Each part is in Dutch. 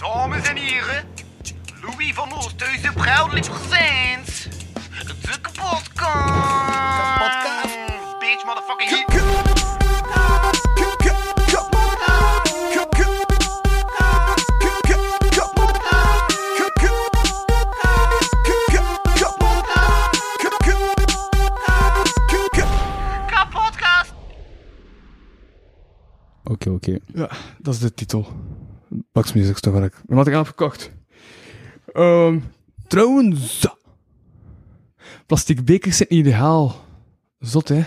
Dames en heren, Louis van Oosthuizen proudly presents de kapotkast. Kapotkast. Bitch, motherfucking hit. Oké, oké. Ja, dat is de titel. Bugs Music Store waar ik. Wat had ik aan gekocht? Ehm trouwens. Plastic bekers zijn ideaal. Zot, hè?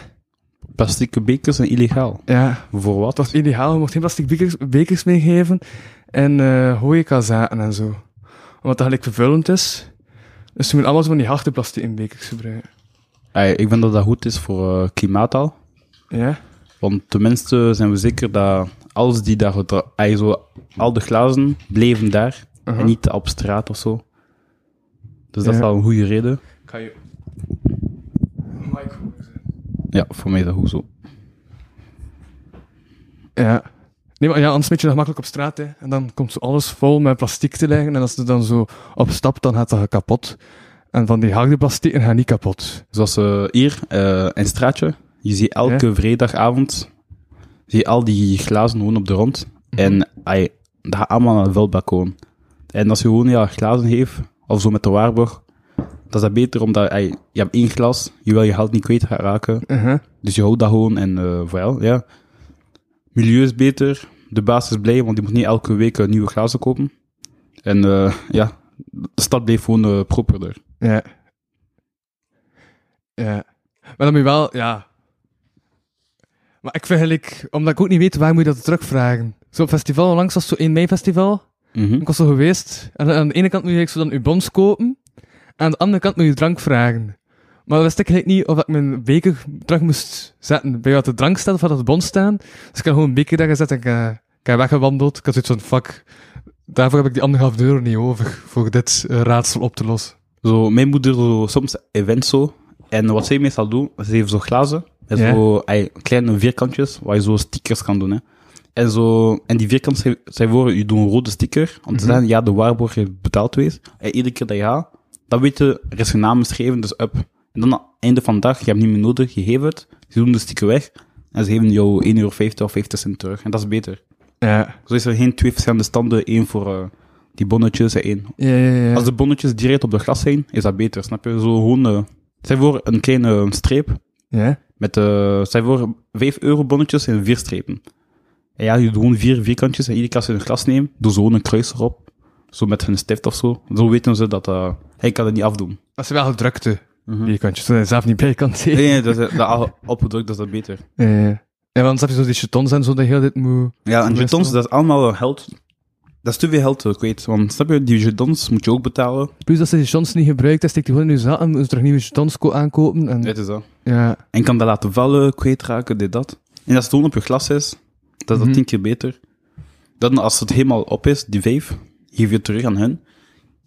Plastieke bekers zijn illegaal. Ja. Voor wat? Het was ideaal. Je mocht geen plastic bekers, bekers meegeven. En eh horecazaten en zo. Omdat dat gelijk vervuilend is. Dus je moet allemaal van die harde plastic bekers gebruiken. Ey, ik vind dat dat goed is voor eh klimaat al. Ja? Want tenminste zijn we zeker dat alles die daar... ey, zo, al de glazen bleven daar. Uh-huh. En niet op straat of zo. Dus dat is Ja. wel een goede reden. Kan je... Ja, voor mij is dat goed zo. Ja. Nee, maar ja, anders met je dat gemakkelijk op straat, hè. En dan komt zo alles vol met plastic te liggen. En als je dan zo opstapt, dan gaat dat kapot. En van die harde plastieken gaan niet kapot. Zoals eh, hier, eh, in het straatje. Je ziet elke vrijdagavond... Zie je al die glazen gewoon op de rond. En ey, dat gaat allemaal naar een vuilbak En als je gewoon ja, glazen heeft, of zo met de waarborg, dat is dat beter, omdat ey, je hebt één glas, je wil je geld niet kwijt gaan raken. Uh-huh. Dus je houdt dat gewoon en uh, wel, ja. Milieu is beter, de baas is blij, want die moet niet elke week eh, nieuwe glazen kopen. En eh, ja, de stad blijft gewoon eh, properder. Ja. Ja. Maar dan moet je wel, ja. Maar ik vind eigenlijk, omdat ik ook niet weet waar moet je dat terugvragen. Zo'n festival, onlangs was zo 1 mei festival. Mhm. Ik was zo geweest. En aan de ene kant moet je zo dan je bons kopen. En aan de andere kant moet je drank vragen. Maar dan wist ik eigenlijk niet of ik mijn beker terug moest zetten bij wat de drank staat of wat de bons staan. Dus ik heb gewoon een beker daar gezet en ik, eh, ik heb weggewandeld. Ik had zoiets van, fuck, daarvoor heb ik die anderhalf euro niet over, voor dit eh, raadsel op te lossen. Zo, mijn moeder soms event zo. En wat zij meestal doen, ze heeft zo glazen. Ja. zo kleine vierkantjes, waar je zo stickers kan doen. Hè. En, zo, en die vierkantjes, zij worden, je doet een rode sticker. Om te zeggen, ja, de waarborg heeft betaald geweest. En iedere keer dat je gaat, dan weet je, er is naam geschreven, dus up. En dan aan het einde van de dag, je hebt niet meer nodig, je geeft het. Ze doen de sticker weg. En ze geven jou 1,50 euro of 50 cent terug. En dat is beter. Ja. Zo is er geen twee verschillende standen, één voor die bonnetjes en één Ja, ja, ja. als de bonnetjes direct op de glas zijn, is dat beter, snap je? Zo gewoon, eh zij voor een kleine streep, Ja? Met, eh zij voor 5 euro bonnetjes en vier strepen. En ja, je doet gewoon vier vierkantjes en iedere keer als je een glas neemt, doe zo een kruis erop. Zo met een stift of zo. Zo weten ze dat, eh hij kan het niet afdoen. Dat is wel drukte. Mhm. Bierkantjes, zodat je zelf niet bij kan zien. Nee, dat is dat al opgedrukt, dat is dat beter. Ja, ja. Ja, want dan heb je zo die jetons en zo, dat heel dit moet... Ja, en jetons, dat is allemaal geld. Dat is te veel geld, ik weet. Want snap je, die jetons moet je ook betalen. Plus dat ze die jetons niet gebruikt, dan steekt die gewoon in je zak en moet je terug nieuwe jetons ko- aankopen. En, Dit is dat. ja. En kan dat laten vallen, kwijtraken, dit, dat. En als het gewoon op je glas is, dat is dat Mhm. tien keer beter. Dan als het helemaal op is, die vijf, geef je het terug aan hun.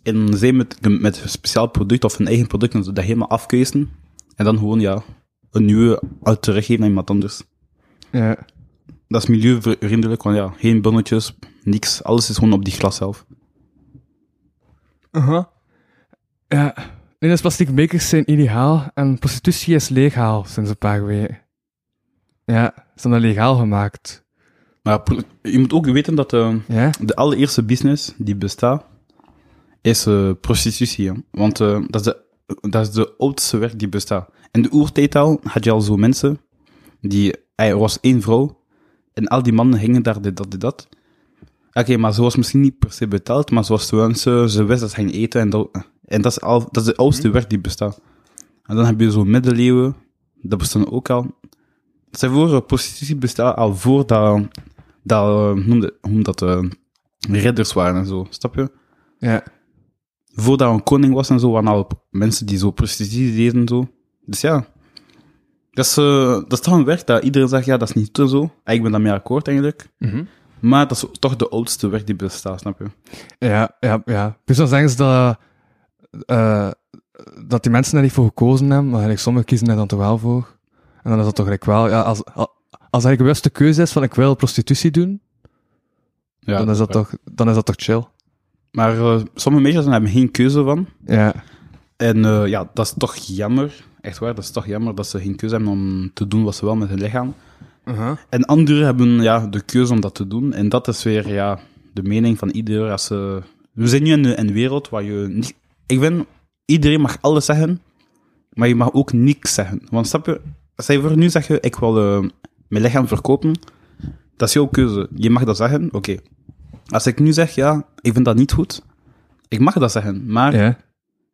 En zij met, met een speciaal product of een eigen product, dat helemaal afkeuzen. En dan gewoon, ja, een nieuwe uit teruggeven aan iemand anders. ja. Dat is milieuvriendelijk, want ja, geen bonnetjes, niks. Alles is gewoon op die glas zelf. Aha. Ja. Nee, dus plastic bekers zijn ideaal en prostitutie is legaal sinds een paar weken. Ja, ze zijn dat legaal gemaakt. Maar je moet ook weten dat eh, Ja? de allereerste business die bestaat, is eh, prostitutie. hè. Want eh, dat, is de, dat is de oudste werk die bestaat. In de oertijd al had je al zo mensen, die, er was één vrouw, en al die mannen hingen daar dit, dat, dit, dat. Oké, maar ze was misschien niet per se betaald, maar ze was te wensen, ze wist dat ze ging eten, en dat, en dat, is, al, dat is de oudste werk die bestaat. En dan heb je zo middeleeuwen, dat bestaan ook al. Zij voor eh, prostitutie bestaat al voordat dat, eh, noemde, hoe dat eh, ridders waren en zo, snap je? Ja. Voordat een koning was en zo, waren al mensen die zo prostitutie deden en zo. Dus ja, dat is, eh, dat is toch een werk dat iedereen zegt, ja, dat is niet zo. En ik ben daarmee akkoord eigenlijk. Mhm. Maar dat is toch de oudste werk die bestaat, snap je? Ja, ja, ja. Dus dan zeggen ze dat, eh, dat die mensen daar niet voor gekozen hebben, maar eigenlijk sommigen kiezen er dan toch wel voor. En dan is dat toch eigenlijk wel, ja, als, als eigenlijk een bewuste keuze is van ik wil prostitutie doen, Ja, dan, is dat toch, dan is dat toch chill. Maar eh, sommige meisjes hebben geen keuze van. Ja. En eh, ja, dat is toch jammer. Echt waar, dat is toch jammer dat ze geen keuze hebben om te doen wat ze wel met hun lichaam. Uh-huh. En anderen hebben ja, de keuze om dat te doen. En dat is weer ja, de mening van ieder. Als ze... We zijn nu in een, wereld waar je niet... Ik vind, iedereen mag alles zeggen, maar je mag ook niks zeggen. Want snap je, als je voor nu zegt, je, ik wil eh, mijn lichaam verkopen, dat is jouw keuze. Je mag dat zeggen, oké. Als ik nu zeg, ja, ik vind dat niet goed, ik mag dat zeggen, maar Ja.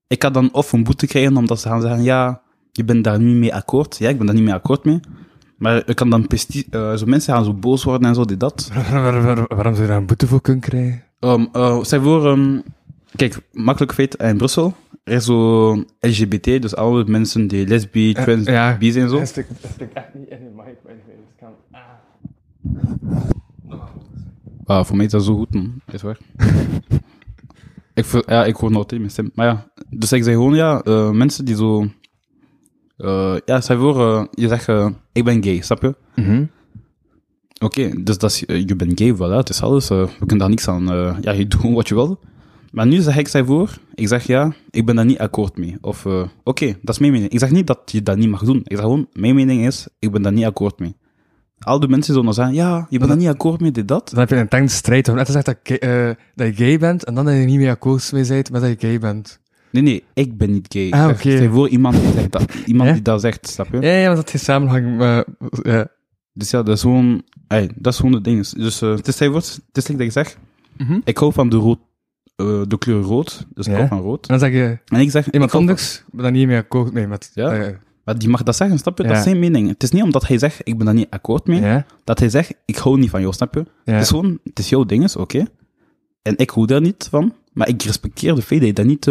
ik kan dan of een boete krijgen omdat ze gaan zeggen, ja, je bent daar niet mee akkoord. Ja, ik ben daar niet mee akkoord mee. Maar ik kan dan pesti- eh, zo mensen gaan zo boos worden en zo, dit, dat. Waar- waar- waar- waarom zou je daar een boete voor kunnen krijgen? Um, uh, stel voor, um, kijk, makkelijk feit, in Brussel, er is zo LGBT, dus alle mensen die lesbi, trans, ja. bi zijn en zo. Dat stuk echt niet in je mic, maar ik kan... Ah, voor mij is dat zo goed, man. Is waar. ik, ja, ik hoor nog altijd mijn stem. Maar ja, dus ik zeg gewoon, ja, eh, mensen die zo... eh, ja, stel voor, eh, je zegt, eh, ik ben gay, snap je? Mhm. Oké, dus dat is, je bent gay, voilà, het is alles. we kunnen daar niks aan. ja, je doet wat je wil. Maar nu zeg ik zij voor, ik zeg ja, ik ben daar niet akkoord mee. Of, oké, dat is mijn mening. Ik zeg niet dat je dat niet mag doen. Ik zeg gewoon, mijn mening is, ik ben daar niet akkoord mee. Al die mensen zullen dan zeggen, ja, je bent daar niet akkoord mee, dit, dat. Dan heb je een intense strijd. Net gezegd dat, dat je gay bent, en dan dat je niet meer akkoord mee bent met dat je gay bent. Nee, nee, ik ben niet gay. Ah, oké. stel voor iemand die, zegt dat, iemand Ja? die dat zegt, snap je? Ja, ja, want dat heeft samenhang, maar... Ja. Dus ja, dat is gewoon, ey, dat is gewoon het ding. Dus eh, het is, voor, het is like dat ik zeg, Mhm. ik hou van de, rood, eh, de kleur rood, dus ik hou van rood. En dan zeg je, En ik zeg, iemand anders, ben daar niet meer akkoord mee met... Ja. eh, Maar die mag dat zeggen, snap je? Dat is zijn mening. Het is niet omdat hij zegt, ik ben daar niet akkoord mee, dat hij zegt, ik hou niet van jou, snap je? Ja. Het is gewoon, het is jouw ding, oké. En ik hou daar niet van, maar ik respecteer de feit dat je dat niet,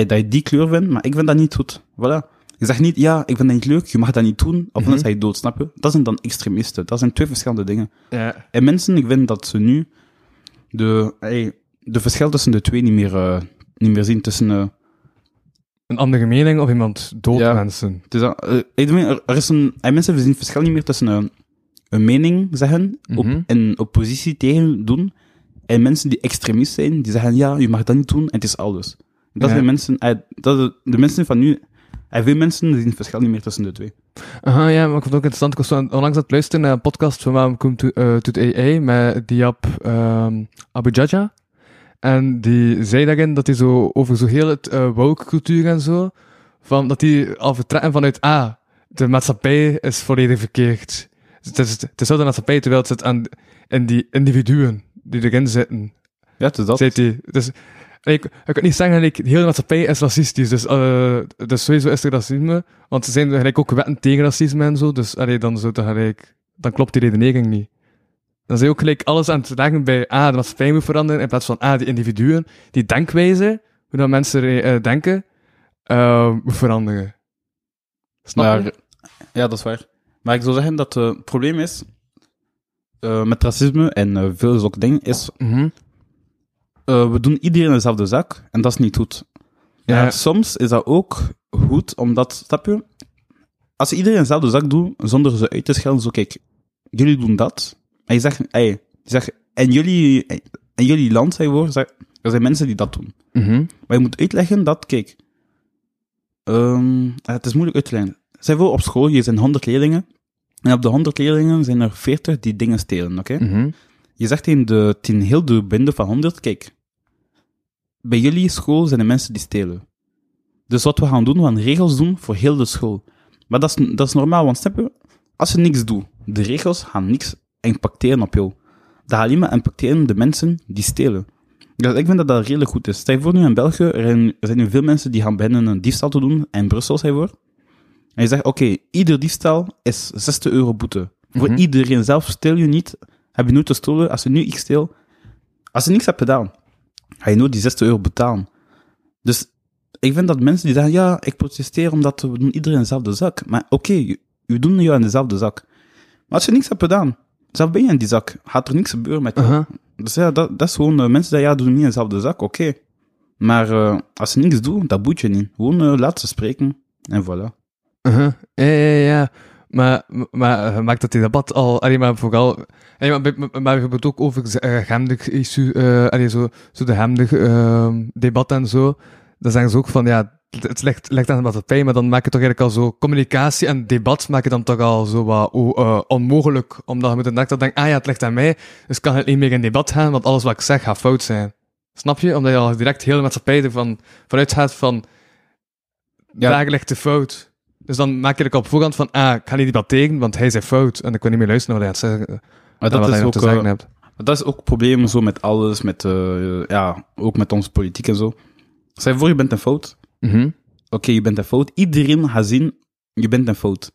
eh, dat je die kleur vindt, maar ik vind dat niet goed. Voilà. Je zegt niet, ja, ik vind dat niet leuk, je mag dat niet doen, of dan is hij dood, snap je? Dat zijn dan extremisten. Dat zijn twee verschillende dingen. ja. En mensen, ik vind dat ze nu de, eh, de verschil tussen de twee niet meer, eh, niet meer zien tussen... eh, Een andere mening of iemand dood Ja. mensen. Het is dat, eh, er, er is een, en mensen zien het verschil niet meer tussen een, een mening zeggen op, Mhm. en oppositie tegen doen en mensen die extremist zijn, die zeggen ja, je mag dat niet doen en het is alles. Dat zijn mensen, dat, de mensen van nu, en veel mensen zien het verschil niet meer tussen de twee. Aha, ja, maar ik vond het ook interessant. Ik was onlangs aan het luisteren naar een podcast van Waarom komt to the AI met Diab um, Abu Jaja. En die zei daarin dat hij zo over zo heel het eh woke cultuur en zo, van dat die al vertrekken vanuit, ah, de maatschappij is volledig verkeerd. Het is, het is wel de maatschappij, terwijl het zit aan in die individuen die erin zitten. Ja, het is dat. Zei hij. Dus, ik, ik kan niet zeggen dat ik, de hele maatschappij is racistisch. Dus, eh dus sowieso is er racisme. Want er zijn gelijk ook wetten tegen racisme en zo. Dus allee, dan, zou gelijk, dan klopt die redenering niet. Dan zijn ook gelijk alles aan het leggen bij ah, de maatschappij moet veranderen. In plaats van ah, die individuen, die denkwijze, hoe dat mensen eh, denken, eh, moet veranderen. Snap Maar, je? ja, dat is waar. Maar ik zou zeggen dat het probleem is eh, met racisme en veel zulke dingen, is Mhm. Eh, we doen iedereen dezelfde zak en dat is niet goed. Ja. Soms is dat ook goed, omdat, snap je, als je iedereen dezelfde zak doet, zonder ze uit te schelden, zo kijk, jullie doen dat, en je zegt, hey, je zegt en jullie, en jullie land, zei zeg, er zijn mensen die dat doen. Mhm. Maar je moet uitleggen dat, kijk, ehm, het is moeilijk uit te leggen. Zeg voor op school, je zijn 100 leerlingen, en op de 100 leerlingen zijn er 40 die dingen stelen, oké? Mhm. Je zegt tegen, de, tegen heel de bende van 100, kijk, bij jullie school zijn er mensen die stelen. Dus wat we gaan doen, we gaan regels doen voor heel de school. Maar dat is, dat is normaal, want snap je, als je niks doet, de regels gaan niks impacteren op jou. Dat gaat alleen maar impacteren de mensen die stelen. Dus ik vind dat dat redelijk goed is. Stel je voor nu in België, er zijn, er zijn nu veel mensen die gaan beginnen een diefstal te doen, in Brussel, je voor. En je zegt, oké, ieder diefstal is 60 euro boete. Voor Mhm. iedereen zelf stel je niet, heb je nooit gestolen, als je nu iets steel, als je niks hebt gedaan, ga je nooit die 60 euro betalen. Dus ik vind dat mensen die zeggen, ja, ik protesteer omdat we doen iedereen in dezelfde zak. Maar oké, je- we doen jou in dezelfde zak. Maar als je niks hebt gedaan, zelf ben je in die zak, gaat er niks gebeuren met jou. Dus ja, dat, dat is gewoon, eh, mensen zeggen, ja, doen niet in dezelfde zak, oké. Maar eh, als je niks doet, dat boet je niet. Gewoon eh, laat ze spreken, en voilà. Uh-huh. Ja, ja, ja. Maar, maar maakt dat die debat al, allee, maar vooral, allee, maar, maar, maar je hebt het ook over uh, gemdig issue, eh allee, zo, zo de gemdig eh, debat en zo. Dan zeggen ze ook van, ja, het- ligt, ligt aan de maatschappij, maar dan maak je toch eigenlijk al zo, communicatie en debat maak je dan toch al zo wat eh, onmogelijk, omdat je moet al denken, ah ja, het ligt aan mij, dus kan het niet meer in debat gaan, want alles wat ik zeg gaat fout zijn. Snap je? Omdat je al direct heel de maatschappij ervan vanuit gaat van, Ja. daar ligt de fout. Dus dan maak je er op voorhand van, ah, ik ga niet debatteren, want hij zei fout. En ik wil niet meer luisteren naar wat hij zeggen, Maar dat is, ook, te zeggen eh, hebt. dat is ook het probleem zo met alles, met, eh, ja, ook met onze politiek en zo. Je voor, je bent een fout. Mhm. Oké, je bent een fout. Iedereen gaat zien, je bent een fout.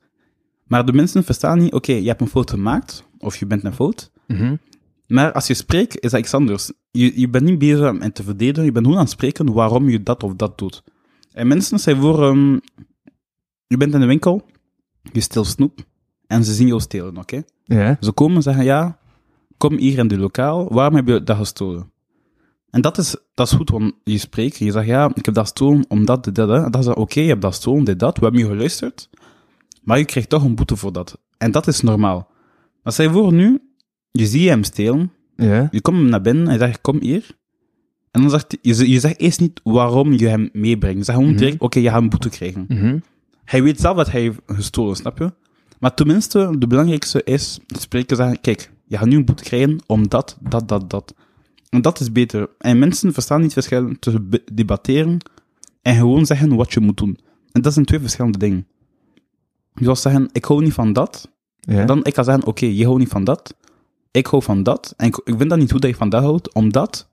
Maar de mensen verstaan niet, oké, je hebt een fout gemaakt, of je bent een fout. Mhm. Maar als je spreekt, is dat iets anders. Je, je bent niet bezig met te verdedigen, je bent gewoon aan het spreken waarom je dat of dat doet. En mensen zijn voor, ehm, je bent in de winkel, je steelt snoep, en ze zien jou stelen, oké? Ja. Ze komen en zeggen, ja, kom hier in de lokaal, waarom heb je dat gestolen? En dat is, dat is goed, want je spreekt, je zegt, ja, ik heb dat gestolen omdat dit, hè. En dan zeg oké, je hebt dat gestolen, dit, dat, we hebben je geluisterd, maar je krijgt toch een boete voor dat. En dat is normaal. Maar stel je voor nu, je ziet hem stelen, Ja. je komt naar binnen en je zegt, kom hier. En dan zegt je, je zegt eerst niet waarom je hem meebrengt. Je zegt gewoon Mhm. direct, oké, je gaat een boete krijgen. Mhm. Hij weet zelf dat hij heeft gestolen, snap je? Maar tenminste, de belangrijkste is spreken zeggen, kijk, je gaat nu een boete krijgen omdat dat, dat, dat. En dat is beter. En mensen verstaan niet het verschil tussen debatteren en gewoon zeggen wat je moet doen. En dat zijn twee verschillende dingen. Je zal zeggen, ik hou niet van dat. Ja. Dan ik kan zeggen, oké, je houdt niet van dat. Ik hou van dat. En ik, ik vind dat niet goed dat je van dat houdt, omdat...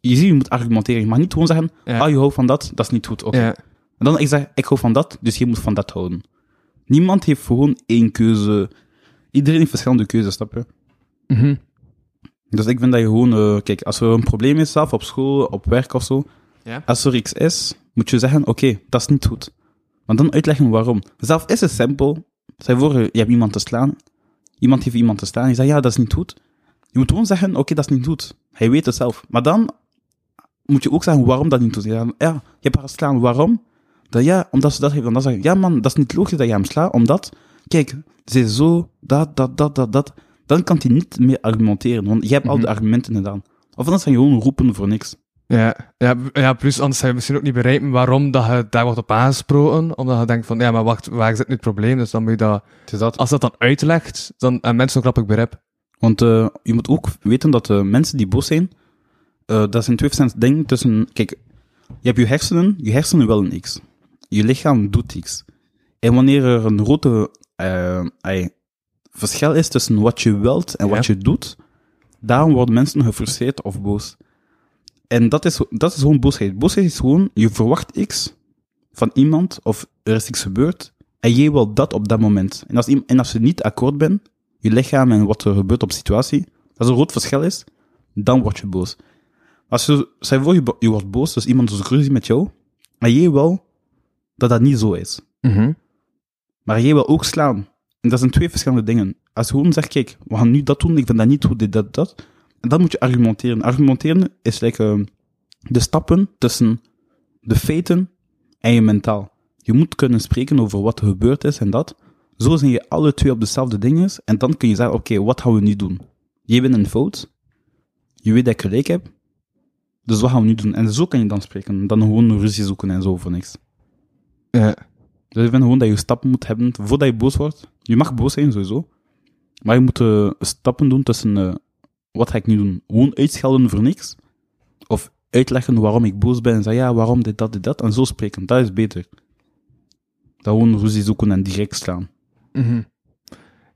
Je ziet, je moet argumenteren. Je mag niet gewoon zeggen, Ja. ah, je houdt van dat, dat is niet goed. Oké. Ja. En dan ik zeg, ik hou van dat, dus je moet van dat houden. Niemand heeft gewoon één keuze. Iedereen heeft verschillende keuzes, snap je? Mhm. Dus ik vind dat je gewoon, eh, kijk, als er een probleem is zelf op school, op werk of zo, Ja. als er iets is, moet je zeggen, oké, dat is niet goed. Maar dan uitleggen waarom. Zelf is het simpel. Je voor, je hebt iemand te slaan. Iemand heeft iemand te slaan. Je zegt, ja, dat is niet goed. Je moet gewoon zeggen, oké, dat is niet goed. Hij weet het zelf. Maar dan moet je ook zeggen waarom dat niet goed is. Ja, je hebt haar geslaan. Waarom? Dat, ja, omdat ze dat heeft. En dan zeg je, ja man, dat is niet logisch dat je hem slaat, omdat, kijk, ze is zo, dat, dat, dat, dat, dat. Dan kan hij niet meer argumenteren, want je hebt al Mhm. de argumenten gedaan. Of anders ga je gewoon roepen voor niks. Ja, ja, ja, plus anders zou je misschien ook niet begrijpen waarom dat je daar wordt op aangesproken. Omdat je denkt van, ja, maar wacht, waar zit nu het probleem? Dus dan moet je dat, Het is dat. als dat dan uitlegt, dan en mensen ook grappig begrip. Want eh, je moet ook weten dat de mensen die boos zijn, eh, dat zijn twee verschillende dingen tussen... Kijk, je hebt je hersenen, je hersenen willen iets. Je lichaam doet iets. En wanneer er een grote eh, verschil is tussen wat je wilt en wat je doet, daarom worden mensen gefrustreerd of boos. En dat is, dat is gewoon boosheid. Boosheid is gewoon, je verwacht iets van iemand, of er is iets gebeurd, en jij wil dat op dat moment. En als, en als je niet akkoord bent, je lichaam en wat er gebeurt op situatie, als er een groot verschil is, dan word je boos. Als je, stel je voor, je, je wordt boos, dus iemand is ruzie met jou, en jij wil dat dat niet zo is. Mhm. Maar jij wil ook slaan. En dat zijn twee verschillende dingen. Als je gewoon zegt, kijk, we gaan nu dat doen, ik vind dat niet goed, dit, dat, dat. En dan moet je argumenteren. Argumenteren is like, eh, de stappen tussen de feiten en je mentaal. Je moet kunnen spreken over wat er gebeurd is en dat. Zo zijn je alle twee op dezelfde dingen. En dan kun je zeggen, oké, wat gaan we nu doen? Jij bent een fout. Je weet dat ik gelijk heb. Dus wat gaan we nu doen? En zo kan je dan spreken. Dan gewoon ruzie zoeken en zo voor niks. Ja. Dus ik vind gewoon dat je stappen moet hebben voordat je boos wordt. Je mag boos zijn, sowieso. Maar je moet eh, stappen doen tussen, eh, wat ga ik nu doen? Gewoon uitschelden voor niks? Of uitleggen waarom ik boos ben en zeggen, ja, waarom dit, dat, dit, dat. En zo spreken, dat is beter. Dan gewoon ruzie zoeken en direct slaan. Mhm.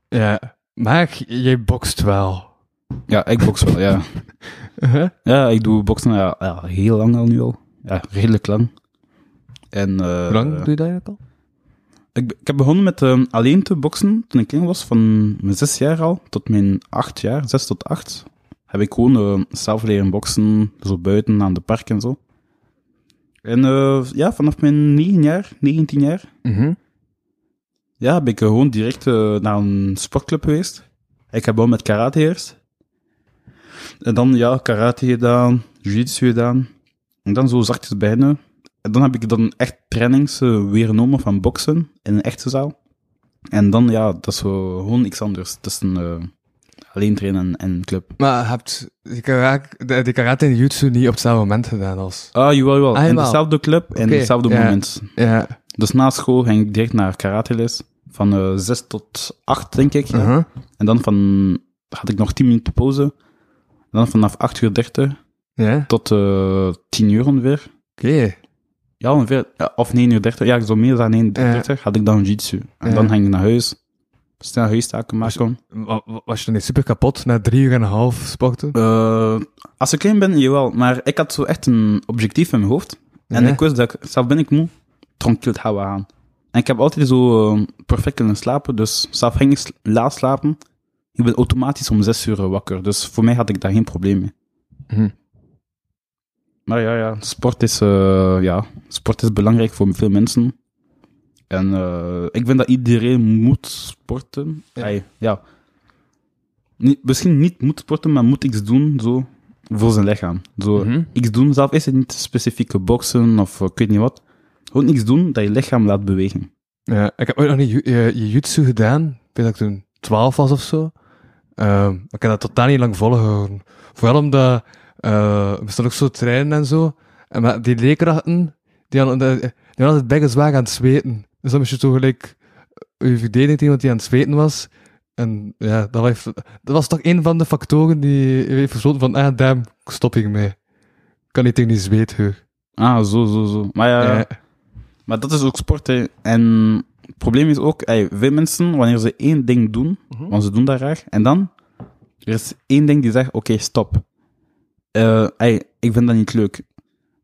Ja, maar jij bokst wel. Ja, ik box wel, ja. Ja, ik doe boksen ja, ja, heel lang al nu al. Ja, redelijk lang. En, eh, Hoe lang doe je dat eigenlijk al? Ik, ik heb begonnen met eh, alleen te boksen toen ik klein was, van mijn zes jaar al tot mijn acht jaar, zes tot acht. Heb ik gewoon eh, zelf leren boksen, zo buiten aan de park en zo. En eh, ja, vanaf mijn negen jaar, 19 jaar, Mhm. ja, ben ik gewoon direct eh, naar een sportclub geweest. Ik heb begonnen met karate eerst. En dan, ja, karate gedaan, jiu-jitsu gedaan. En dan zo zachtjes beginnen. En dan heb ik dan echt trainings eh, weer genomen van boksen in een echte zaal. En dan, ja, dat is gewoon iets anders tussen eh, alleen trainen en, en club. Maar je hebt die karate, de, karate en jutsu niet op hetzelfde moment gedaan als... Ah, jawel, jawel. Ah, In dezelfde club en dezelfde ja. moment. Ja. Dus na school ging ik direct naar karateles. Van eh 6 tot 8, denk ik. Uh-huh. En dan van, had ik nog 10 minuten pauze. Dan vanaf 8 uur 30 Ja, tot eh 10 uur ongeveer. oké. Ja, ongeveer. Ja, of 9 uur 30. Ja, zo meer dan 9 uur 30 had ik dan jitsu. En dan ging ik naar huis. Snel huistaken maken. Wa- wa- Was je dan niet super kapot na drie uur en een half sporten? Eh, als ik klein ben, jawel. Maar ik had zo echt een objectief in mijn hoofd. En ik wist dat ik, zelf ben ik moe, tranquil gaan we gaan. En ik heb altijd zo eh, perfect kunnen slapen. Dus zelf ging ik sl- laat slapen. Ik ben automatisch om 6 uur wakker. Dus voor mij had ik daar geen probleem mee. Hm. Maar ja, ja, sport is, eh, ja, sport is belangrijk voor veel mensen. En eh, ik vind dat iedereen moet sporten. Ja. Ja. Niet, misschien niet moet sporten, maar moet iets doen zo, voor zijn lichaam. Zo, Mhm. Iets doen, zelf is het niet specifieke boksen of eh, ik weet niet wat. Gewoon iets doen dat je lichaam laat bewegen. Ja, ik heb ooit nog niet ju- jiu-jitsu gedaan. Ik weet dat ik toen 12 was of zo. Ehm, ik heb dat totaal niet lang volgehouden. Vooral omdat eh we stonden ook zo trainen en zo. En maar die leerkrachten, die hadden, die hadden altijd zwaar aan het zweten. Dus dan moest je zo gelijk eh, je verdedigen tegen iemand die aan het zweten was. En ja, dat was, dat was toch een van de factoren die heeft besloten van, ah, damn, stop ik mee. Ik kan niet tegen die. Ah, zo, zo, zo. Maar ja, Ja. Maar dat is ook sport, hè. En het probleem is ook, ey, veel mensen, wanneer ze één ding doen, Mhm. want ze doen dat graag, en dan, er is één ding die zegt, oké, stop. Eh, ey, ik vind dat niet leuk.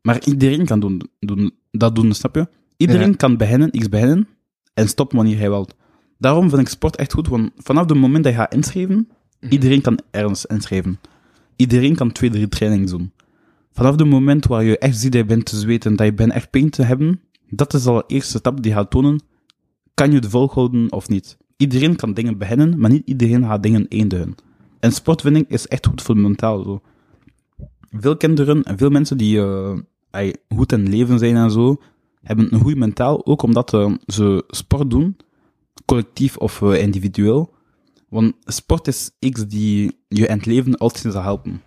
Maar iedereen kan doen, doen, dat doen, snap je? Iedereen Ja. kan beginnen, iets beginnen, en stoppen wanneer hij wilt. Daarom vind ik sport echt goed, want vanaf het moment dat je gaat inschrijven, Mhm. iedereen kan ergens inschrijven. Iedereen kan twee, drie trainings doen. Vanaf het moment waar je echt ziet dat je bent te zweten, dat je bent echt pijn te hebben, dat is al de eerste stap die gaat tonen, kan je het volhouden of niet. Iedereen kan dingen beginnen, maar niet iedereen gaat dingen eindigen. En sportwinning is echt goed voor mentaal. Zo. Veel kinderen en veel mensen die eh, goed in leven zijn en zo, hebben een goed mentaal, ook omdat eh, ze sport doen, collectief of eh, individueel. Want sport is iets die je in het leven altijd zal helpen.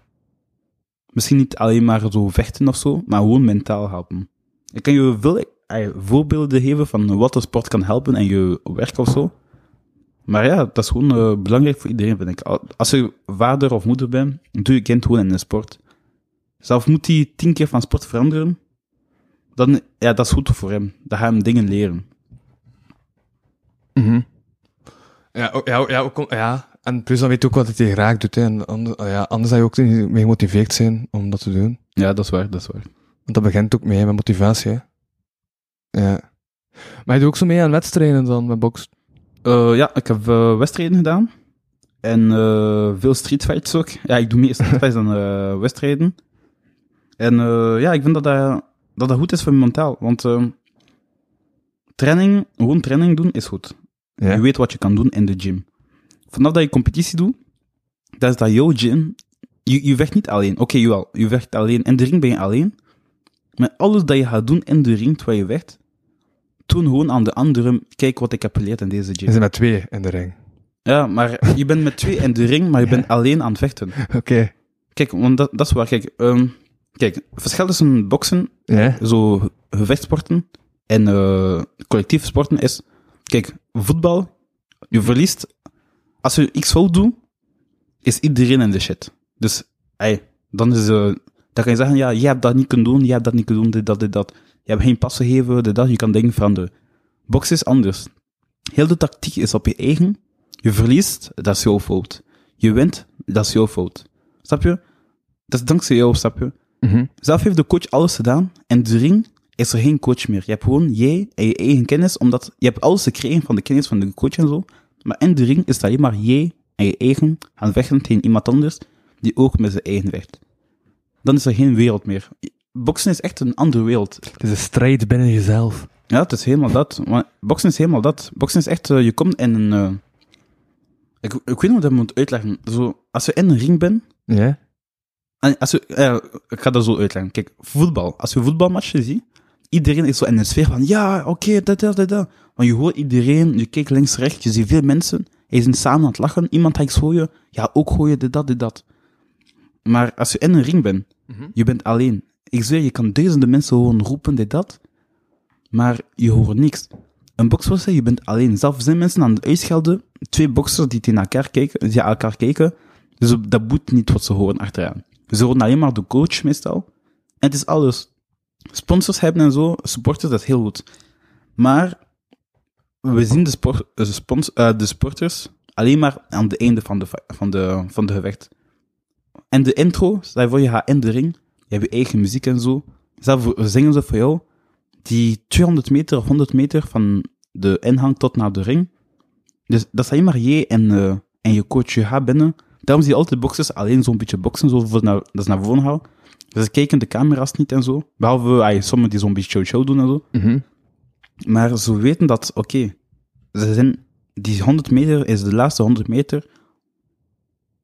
Misschien niet alleen maar zo vechten of zo, maar gewoon mentaal helpen. Ik kan je veel voorbeelden geven van wat de sport kan helpen en je werk of zo. Maar ja, dat is gewoon belangrijk voor iedereen, vind ik. Al- Als je vader of moeder bent, doe je kind gewoon in de sport. Zelf moet hij tien keer van sport veranderen, dan, ja, dat is goed voor hem. Dat gaat hem dingen leren. Mhm. Ja, ook, ja, ook- ja, ook, ja, en plus dan weet je ook wat hij graag doet. Hè. En anders, ja, anders zou je ook niet mee gemotiveerd zijn om dat te doen. Ja, dat is waar, dat is waar. Want dat begint ook mee met motivatie. Hè. Ja. Maar je doet ook zo mee aan wedstrijden dan, met box. Eh, ja, ik heb eh, wedstrijden gedaan. En eh, veel streetfights ook. Ja, ik doe meer streetfights dan wedstrijden. En eh, ja, ik vind dat dat, dat dat goed is voor mentaal. Want eh, training, gewoon training doen is goed. Ja. Je weet wat je kan doen in de gym. Vanaf dat je competitie doet, dat is dat jouw gym. Je, je vecht niet alleen. Oké, jawel, je vecht alleen. In de ring ben je alleen. Maar alles dat je gaat doen in de ring terwijl je vecht, toon gewoon aan de anderen, kijk wat ik heb geleerd in deze gym. Je zijn met twee in de ring. Ja, maar je bent met twee in de ring, maar je bent alleen aan het vechten. Oké. Kijk, want dat, dat is waar. Kijk, ehm, kijk, het verschil tussen boksen, Ja. zo gevechtsporten en eh collectief sporten is... Kijk, voetbal, je verliest... Als je iets fout doet, is iedereen in de shit. Dus, ey, dan is... dan kan je zeggen, ja, jij hebt dat niet kunnen doen, jij hebt dat niet kunnen doen, dit, dat, dit, dat. Je hebt geen passen gegeven, dit, dat, je kan dingen veranderen. Boksen is anders. Heel de tactiek is op je eigen. Je verliest, dat is jouw fout. Je wint, dat is jouw fout. Snap je? Dat is dankzij jou, snap je? Mhm. Zelf heeft de coach alles gedaan. En de ring is er geen coach meer. Je hebt gewoon jij en je eigen kennis, omdat je hebt alles gekregen van de kennis van de coach en zo. Maar in de ring is het alleen maar jij en je eigen gaan vechten tegen iemand anders die ook met zijn eigen vecht. Dan is er geen wereld meer. Boksen is echt een andere wereld. Het is een strijd binnen jezelf. Ja, het is helemaal dat. Maar boksen is helemaal dat. Boksen is echt, eh, je komt in een... eh, ik, ik weet niet hoe ik dat moet uitleggen. Zo, als je in een ring bent, Ja. En als je, eh, ik ga dat zo uitleggen. Kijk, voetbal. Als je voetbalmatchen ziet, iedereen is zo in een sfeer van, ja, oké, dat, dat, dat, dat. Maar je hoort iedereen, je kijkt links, rechts, je ziet veel mensen, die zijn samen aan het lachen, iemand gaat iets gooien, ja, ook gooien, dit, dat, dit, dat. Maar als je in een ring bent, je bent alleen. Ik zweer, je kan duizenden mensen gewoon roepen, dit, dat, maar je hoort niks. Een bokswedstrijd, je bent alleen. Zelf zijn mensen aan het uitschelden, twee boxers die tegen elkaar kijken, die elkaar kijken, dus dat boet niet wat ze horen achteraan. Ze horen alleen maar de coach meestal. En het is alles. Sponsors hebben en zo, supporters, dat is heel goed. Maar we zien de, sport, de, spons, eh, de sporters alleen maar aan het einde van de, van de, van de gevecht. En de intro, je voor je gaat in de ring, je hebt je eigen muziek en zo. Zelf zingen ze voor jou. Die 200 meter of 100 meter van de ingang tot naar de ring. Dus dat alleen maar jij en, eh, en je coach. Je gaat binnen. Daarom zie je altijd boxers alleen zo'n beetje boksen, zo voor naar, dat is naar voren houden. Dus ze kijken de camera's niet en zo. Behalve ay, sommigen die zo'n beetje show-show doen en zo. Mhm. Maar ze weten dat, oké, ze zijn, die 100 meter is de laatste 100 meter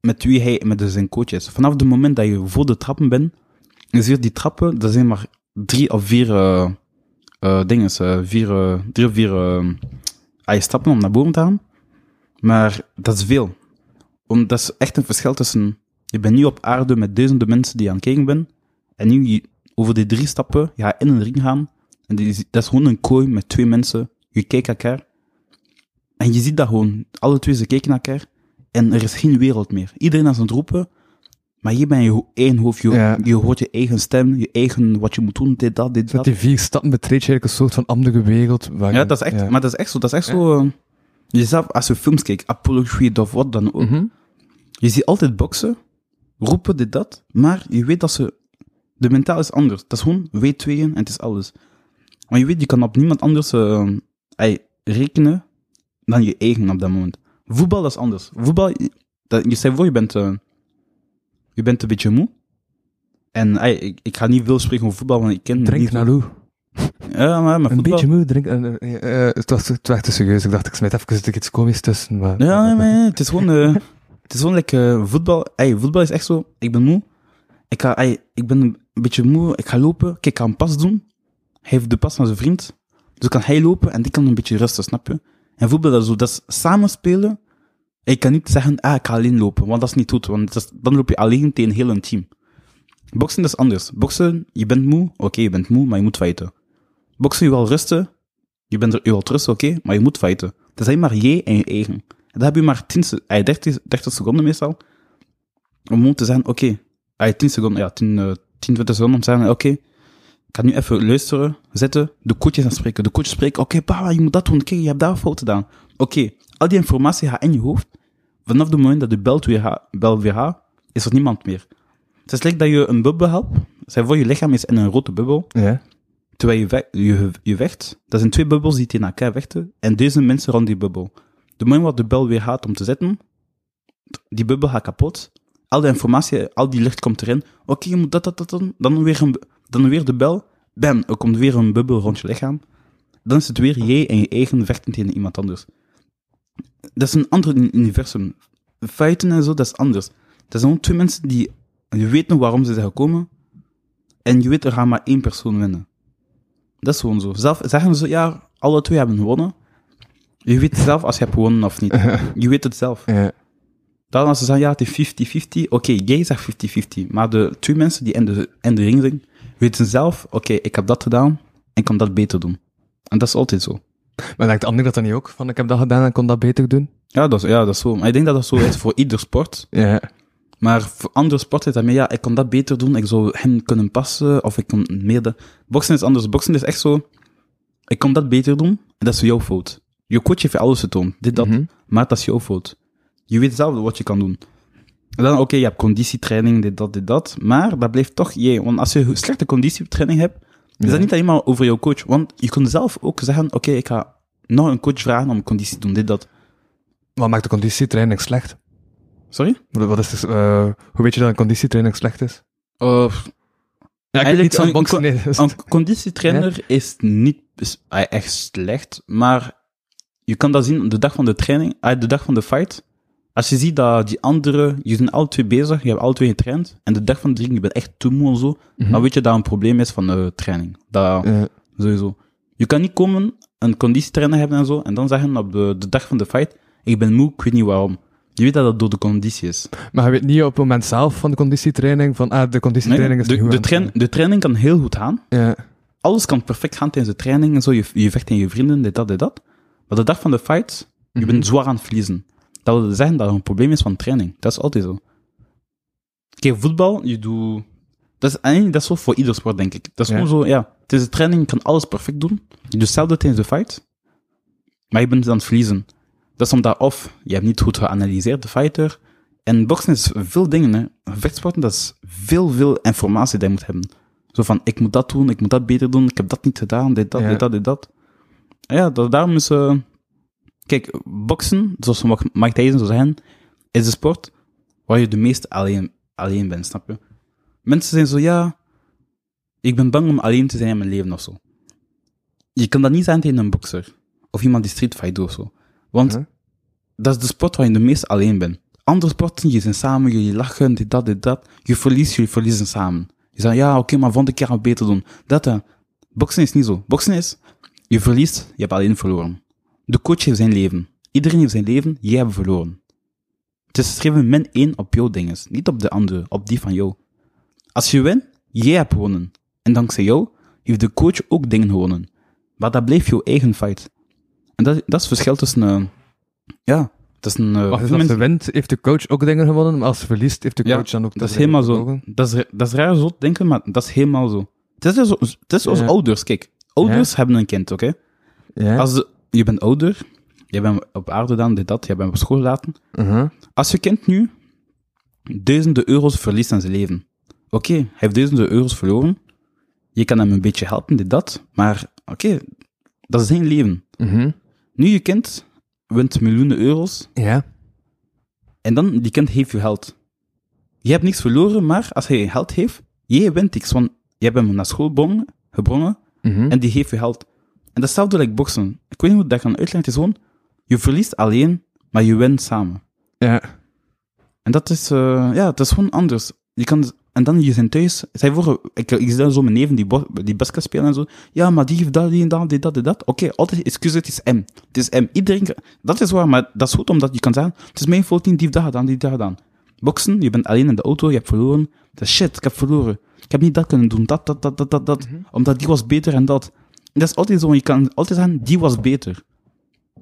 met wie hij met zijn coach is. Vanaf het moment dat je voor de trappen bent, je ziet die trappen, dat zijn maar drie of vier eh eh, dingen, eh, vier, drie of vier stappen om naar boven te gaan. Maar dat is veel. Want dat is echt een verschil tussen, je bent nu op aarde met duizenden mensen die aan het kijken zijn, en nu je, over die drie stappen, je gaat in een ring gaan, en die, dat is gewoon een kooi met twee mensen. Je kijkt elkaar. En je ziet dat gewoon. Alle twee, ze kijken naar elkaar. En er is geen wereld meer. Iedereen is aan het roepen. Maar je bent in je ho- één hoofd. Je, Ja. je hoort je eigen stem. Je eigen, wat je moet doen. Dit, dat, dit, Met dat. die vier stappen betreed je eigenlijk een soort van andere wereld. Ja, je- dat is echt, ja. maar dat is echt zo. Dat is echt zo. eh, jezelf, als je films kijkt, Apollo of wat dan ook. Mhm. Je ziet altijd boksen, roepen dit, dat, maar je weet dat ze... De mentaal is anders. Dat is gewoon wij tweeën en het is alles. Maar je weet, je kan op niemand anders eh, ey, rekenen dan je eigen op dat moment. Voetbal, dat is anders. Voetbal, dat, je stel voor, je bent, eh, je bent een beetje moe. En ey, ik, ik ga niet veel spreken over voetbal, want ik ken Drink niet... Naloo. Ja, maar, maar Een beetje moe, drink. eh, eh, eh, het, was, het te serieus. Ik dacht, ik smijt even er iets komisch tussen. Maar, Ja, nee, maar het is gewoon, het is gewoon like, eh, voetbal. Ey, voetbal is echt zo, ik ben moe. Ik, ga, ey, ik ben een beetje moe, ik ga lopen. Kijk, ik ga een pas doen. Hij heeft de pas van zijn vriend. Dus kan hij lopen en die kan een beetje rusten, snap je? En voetbal dat is zo, dat is samen spelen. Ik kan niet zeggen, ah, ik ga alleen lopen, want dat is niet goed. Want dat dan loop je alleen tegen heel een team. Boksen is anders. Boksen, je bent moe, oké, je bent moe, maar je moet fighten. Boksen, je wil rusten, je, bent er, je wilt rusten, oké, maar je moet fighten. Is alleen maar jij en je eigen. Dan heb je maar 10, se- eh, 30, 30 seconden meestal. Om te zeggen, oké, eh, 10 seconden, ja, 10, eh, 10, 20 seconden om te zeggen, oké, ik ga nu even luisteren, zitten, de coach is aan spreken. De coach spreekt, oké, pa, je moet dat doen, kijk, je hebt daar fout gedaan. Oké, al die informatie gaat in je hoofd. Vanaf het moment dat de bel weer gaat, bel weer gaat, is er niemand meer. Het is like dat je een bubbel hebt. Zeg voor je lichaam is in een rode bubbel. Ja. Terwijl je, ve- je, je vecht, dat zijn twee bubbels die tegen elkaar vechten, en duizend mensen rond die bubbel. De moment wat de bel weer gaat om te zetten, die bubbel gaat kapot. Al die informatie, al die licht komt erin. Oké, je moet dat, dat, dat doen. Dan weer, een, dan weer de bel. Bam, er komt weer een bubbel rond je lichaam. Dan is het weer jij en je eigen vechten tegen iemand anders. Dat is een ander uni- universum. Fighten en zo, dat is anders. Dat zijn twee mensen die, je weet nog waarom ze zijn gekomen, en je weet, er gaat maar één persoon winnen. Dat is gewoon zo. Zelf zeggen ze, ja, alle twee hebben gewonnen. Je weet zelf als je hebt gewonnen of niet. Je weet het zelf. Ja. Dan als ze zeggen, ja, het is 50-50. Oké, jij zegt 50-50. Maar de twee mensen die in de, in de ring zijn, weten zelf, oké, ik heb dat gedaan en ik kan dat beter doen. En dat is altijd zo. Maar denkt de ander dat dan niet ook? Van, ik heb dat gedaan en kon dat beter doen? Ja, dat is, ja, dat is zo. Maar ik denk dat dat zo is voor ieder sport. Ja. Maar voor andere sporten is dat meer, ja, ik kan dat beter doen, ik zou hem kunnen passen, of ik kan meer de... Boksen is anders. Boksen is echt zo, ik kan dat beter doen, en dat is jouw fout. Je coach heeft je alles getoond, dit, dat, Mhm. maar dat is jouw fout. Je weet zelf wat je kan doen. En dan, oké, je hebt conditietraining, dit, dat, dit, dat, maar dat blijft toch jij. Want als je slechte conditietraining hebt, is dat niet alleen maar over jouw coach. Want je kunt zelf ook zeggen, oké, ik ga nog een coach vragen om conditie te doen, dit, dat. Wat maakt de conditietraining slecht? Sorry? Wat is eh, hoe weet je dat een conditietraining slecht is? Uh, Ja, ik Eigenlijk weet niet een- boksen, nee. Een conditietrainer is niet is, ah, echt slecht, maar je kan dat zien de dag van de training, ah, de dag van de fight. Als je ziet dat die anderen, je zijn alle twee bezig, je hebt alle twee getraind, en de dag van de ring, je bent echt te moe en zo, Mhm. dan weet je dat een probleem is van de training. Dat, Eh, Sowieso. Je kan niet komen, een conditietrainer hebben en zo, en dan zeggen op de, de dag van de fight, ik ben moe, ik weet niet waarom. Je weet dat dat door de conditie is. Maar je weet niet op het moment zelf van de conditietraining, van, ah, de conditietraining is de, de, train- de training kan heel goed gaan. gaan. Ja. Alles kan perfect gaan tijdens de training en zo. Je, je vecht tegen je vrienden, dit, dat, dit, dat. Maar de dag van de fight, je Mhm. bent zwaar aan het verliezen. Dat wil zeggen dat er een probleem is van training. Dat is altijd zo. Kijk, voetbal, je doet... Dat is, eigenlijk- dat is zo voor ieder sport, denk ik. Dat is gewoon zo, ja. Tijdens de training je kan alles perfect doen. Je doet hetzelfde tijdens de fight. Maar je bent aan het verliezen. Dat is omdat of je hebt niet goed geanalyseerd, de fighter. En boksen is veel dingen, hè. Vechtsporten, dat is veel, veel informatie die je moet hebben. Zo van, ik moet dat doen, ik moet dat beter doen, ik heb dat niet gedaan, dit, dat, Ja. dit, dat, dit, dat. Ja, dat, daarom is... eh kijk, boksen, zoals Mike Tyson zou zeggen, is een sport waar je de meest alleen, alleen bent, snap je? Mensen zijn zo, ja, ik ben bang om alleen te zijn in mijn leven of zo. Je kan dat niet zijn tegen een bokser. Of iemand die street fight doet of zo. Want Huh? dat is de sport waar je de meest alleen bent. Andere sporten, je zijn samen, jullie lachen, dit, dat, dit, dat. Je verliest, jullie verliezen samen. Je zegt, ja, oké, maar volgende keer gaan we beter doen. Dat, hè. Boksen is niet zo. Boksen is, je verliest, je hebt alleen verloren. De coach heeft zijn leven. Iedereen heeft zijn leven, jij hebt verloren. Het is geschreven min 1 op jouw dinges, niet op de andere, op die van jou. Als je wint, jij hebt gewonnen. En dankzij jou heeft de coach ook dingen gewonnen. Maar dat blijft jouw eigen fight. En dat, dat is het verschil tussen, eh, ja, Wacht, veel dus als ze wint, heeft de coach ook dingen gewonnen, maar als ze verliest, heeft de Ja, coach dan ook dat is helemaal zo. Dat is, dat is raar zo te denken, maar dat is helemaal zo. Het is, zo, het is Ja. ouders, kijk. Ouders hebben een kind, oké? Ja. Als de- je bent ouder, je bent op aarde dan, dit, dat, je bent op school gelaten. Uh-huh. Als je kind nu duizenden euro's verliest aan zijn leven. Oké, hij heeft duizenden euro's verloren. Je kan hem een beetje helpen, dit, dat. Maar oké, dat is zijn leven. Mhm. Nu je kind wint miljoenen euro's Ja. en dan die kind heeft je geld. Je hebt niks verloren, maar als hij geld heeft, jij wint iets. Want je hebt hem naar school gebrongen, Mhm. en die geeft je geld. En datzelfde like boksen. Ik weet niet hoe ik dat kan uitleggen. Het is gewoon, je verliest alleen, maar je wint samen. Ja. En dat is, eh, ja, het is gewoon anders. Je kan, en dan, je zijn thuis. Zij voor, ik, ik zie dan zo mijn neven die, die basket spelen en zo. Ja, maar die heeft dat, die en dat, die dat, die dat. Oké, altijd excuus, het is M. Het is M. Iedereen, dat is waar, maar dat is goed omdat je kan zeggen, het is mijn fout, die heeft dat gedaan, die heeft dat gedaan. Boksen, je bent alleen in de auto, je hebt verloren. Dat is shit, ik heb verloren. Ik heb niet dat kunnen doen, dat, dat, dat, dat, dat, dat. Omdat die was beter en dat. En dat is altijd zo, je kan altijd zeggen, die was beter.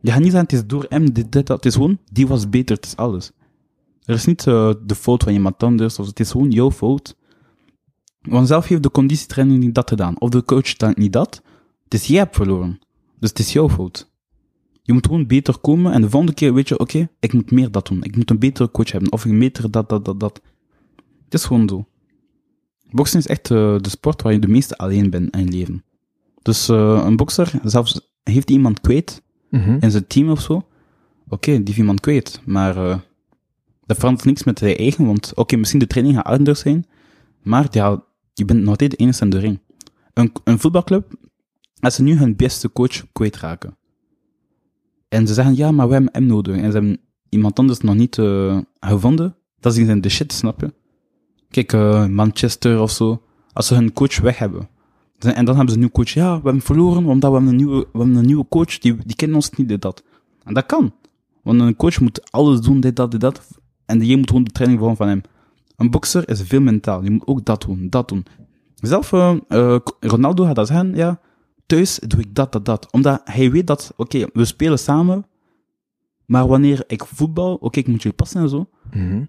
Je gaat niet zeggen, het is door M, dit, dit, dat. Het is gewoon, die was beter, het is alles. Er is niet eh, de fout van iemand anders, of het is gewoon jouw fout. Want zelf heeft de conditietraining niet dat gedaan, of de coach dan niet dat. Het is jij hebt verloren. Dus het is jouw fout. Je moet gewoon beter komen en de volgende keer weet je, oké, ik moet meer dat doen. Ik moet een betere coach hebben, of een betere dat, dat, dat, dat. Het is gewoon zo. Boksen is echt eh, de sport waar je de meeste alleen bent in je leven. Dus eh, een bokser, zelfs heeft hij iemand kwijt, Mhm. in zijn team of zo, oké, die heeft iemand kwijt, maar eh, dat verandert niks met hij eigen, want oké, misschien de training gaat anders zijn, maar ja, je bent nog steeds de enige in de ring. Een, een voetbalclub, als ze nu hun beste coach kwijtraken, en ze zeggen, ja, maar we hebben hem nodig, en ze hebben iemand anders nog niet gevonden, dat zijn de shit, snap je? Kijk, eh, Manchester of zo, als ze hun coach weg hebben, en dan hebben ze een nieuwe coach. Ja, we hebben verloren omdat we hebben een nieuwe, we hebben een nieuwe coach, die, die kennen ons niet, dit, dat. En dat kan. Want een coach moet alles doen, dit, dat, dit, dat. En je moet gewoon de training volgen van hem. Een bokser is veel mentaal. Je moet ook dat doen, dat doen. Zelf, eh, Ronaldo gaat dat zeggen, ja, thuis doe ik dat, dat, dat. Omdat hij weet dat, oké, we spelen samen, maar wanneer ik voetbal, oké, ik moet jullie passen en zo, Mhm.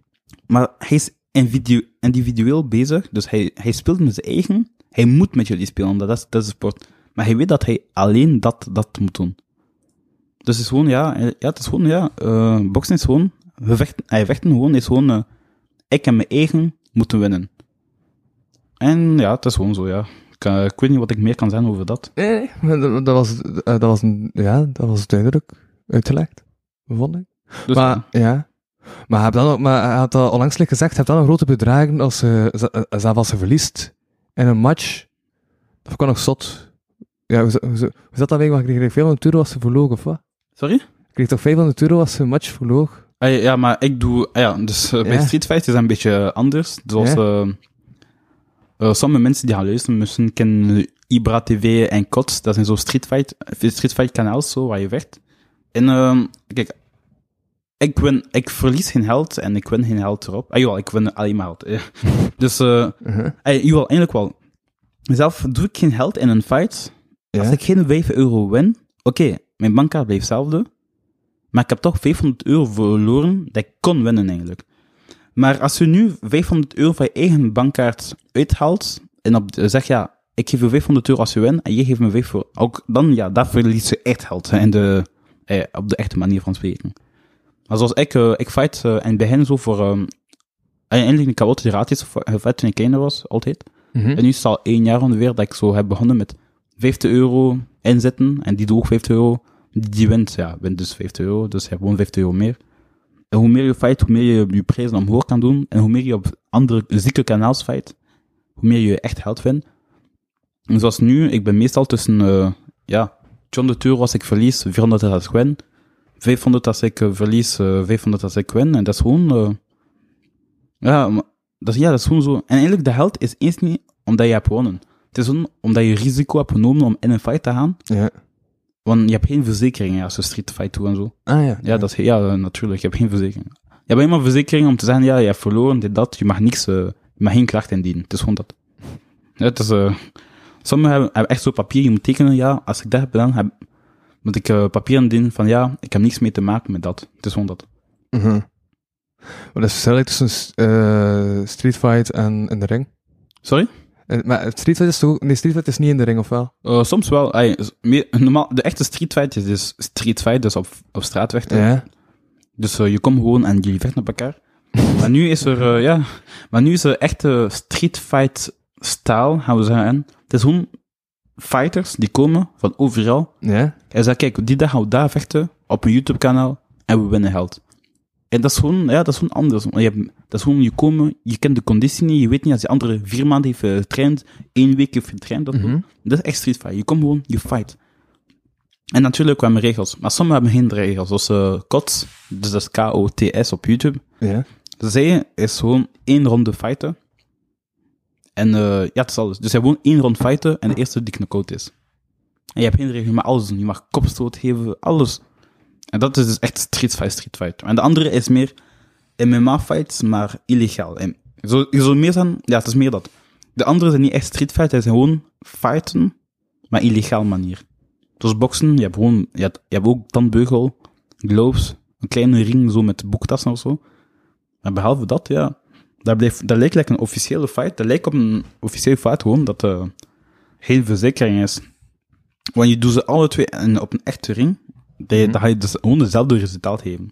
maar hij is individu- individueel bezig, dus hij, hij speelt met zijn eigen. Hij moet met jullie spelen, omdat dat is, dat is sport. Maar hij weet dat hij alleen dat, dat moet doen. Dus het is gewoon, ja, eh, ja het is gewoon, ja, eh boksen is gewoon, vechten, hij vechten gewoon, is gewoon, eh, ik en mijn eigen moeten winnen. En ja, het is gewoon zo, ja. Ik, ik weet niet wat ik meer kan zeggen over dat. Nee, dat, dat was, dat was, ja, dat was duidelijk uitgelegd, vond ik. Dus, maar, ja. Maar hij heeft dan ook, maar hij had al onlangs gezegd, hij heeft dan een grote bedragen als ze, eh, zelf als ze verliest in een match. Dat kan nog zot. Ja, hoe, hoe, hoe zat dat eigenlijk? Kreeg hij 500 euro als ze verloog, of wat? sorry? Kreeg toch 500 euro als ze een match verloog? Ah, ja, maar ik doe... ah ja, dus eh, bij Ja. Street Fight is dat een beetje anders. Zoals... Ja. eh, eh, sommige mensen die gaan luisteren, misschien kennen Ibra TV en Kots, dat zijn zo streetfight, streetfight kanaals, zo, waar je vecht. En, ehm kijk, ik win, ik verlies geen geld en ik win geen geld erop. Ah, jawel, ik win alleen maar eh. dus, eh, Uh-huh. eh, jawel, eigenlijk wel. Zelf doe ik geen geld in een fight. Ja. Als ik geen 5 euro win, oké, mijn bankkaart blijft hetzelfde. Maar ik heb toch 500 euro verloren dat ik kon winnen eigenlijk. Maar als je nu 500 euro van je eigen bankkaart uithaalt en op, zeg ja, ik geef je 500 euro als je wint en je geeft me 5 voor, ook dan ja, daar verlies je echt geld hè, in de, eh, op de echte manier van spreken. Maar zoals ik, eh, ik fight eh, in het begin zo voor, ehm eigenlijk altijd gratis gefight toen ik kleiner was, altijd. Mhm. En nu is het al één jaar ongeveer dat ik zo heb begonnen met 50 euro inzetten. En die ook 50 euro. Die, die wint, ja, wint dus 50 euro. Dus je hebt gewoon 50 euro meer. En hoe meer je fight, hoe meer je je prijzen omhoog kan doen. En hoe meer je op andere zieke kanaals fight, hoe meer je echt geld vindt. En zoals nu, ik ben meestal tussen, eh ja, 200 euro als ik verlies, 400 als ik win. 500 als ik eh, verlies, eh, 500 als ik win. En dat is gewoon, eh, ja, dat, is- ja, dat is gewoon zo. En eigenlijk, de geld is eens niet omdat je hebt gewonnen. Het is gewoon omdat je risico hebt genomen om in een fight te gaan. Ja. Want je hebt geen verzekering als je street fight doet en zo. Ah ja. Ja, dat is, ja, natuurlijk. Je hebt geen verzekering. Je hebt alleen maar verzekering om te zeggen, ja, je hebt verloren, dit, dat. Je mag niks, je mag geen klacht indienen. Het is gewoon dat. Ja, het is, sommigen hebben, hebben echt zo papier, je moet tekenen, ja, als ik dat heb gedaan, heb, moet ik eh, papier indienen van, ja, ik heb niks mee te maken met dat. Het is gewoon dat. Maar dat is verschil tussen eh Street Fight en in de ring. Sorry? Eh, maar het Street Fight is toch. Nee, Street Fight is niet in de ring, of wel? Eh, soms wel. meer, normaal, de echte street fight is dus street fight, dus op, op straat vechten. Ja. Dus je komt gewoon en jullie vechten op elkaar. maar nu is er, ja, maar nu is er echte street fight style, gaan we zeggen. Het is gewoon fighters die komen van overal. Ja. En zeggen, kijk, die dag gaan we daar vechten op een YouTube kanaal en we winnen geld. En dat is gewoon, ja, dat is gewoon anders. Je hebt, dat is gewoon, je komen, je kent de conditie niet, je weet niet als die andere vier maanden heeft eh, getraind, één week heeft getraind, dat, Mhm. dat is echt street fight. Je komt gewoon, je fight. En natuurlijk kwamen regels, maar sommigen hebben geen regels, zoals eh KOTS, dus dat is K-O-T-S op YouTube. Ja. Zij is gewoon één ronde fighten. En eh, ja, het is alles. Dus hebt gewoon één rond fighten en de eerste die knock-out is. En je hebt geen regel, mag alles. Je mag kopstoot geven, alles. En dat is dus echt street fight, street fight. En de andere is meer MMA-fights, maar illegaal. En zo, je meer zijn, ja, het is meer dat. De andere zijn niet echt street fight, het zijn gewoon fighten, maar illegaal manier. Dus boksen, je hebt gewoon, je hebt, je hebt ook tandbeugel, gloves, een kleine ring zo met boektassen of zo. Maar behalve dat, ja, dat, blijft, dat lijkt like een officiële fight. Dat lijkt op een officiële fight gewoon dat er geen verzekering is. Want je doet ze alle twee in- op een echte ring, dat je, dan ga je dus gewoon dezelfde resultaat geven.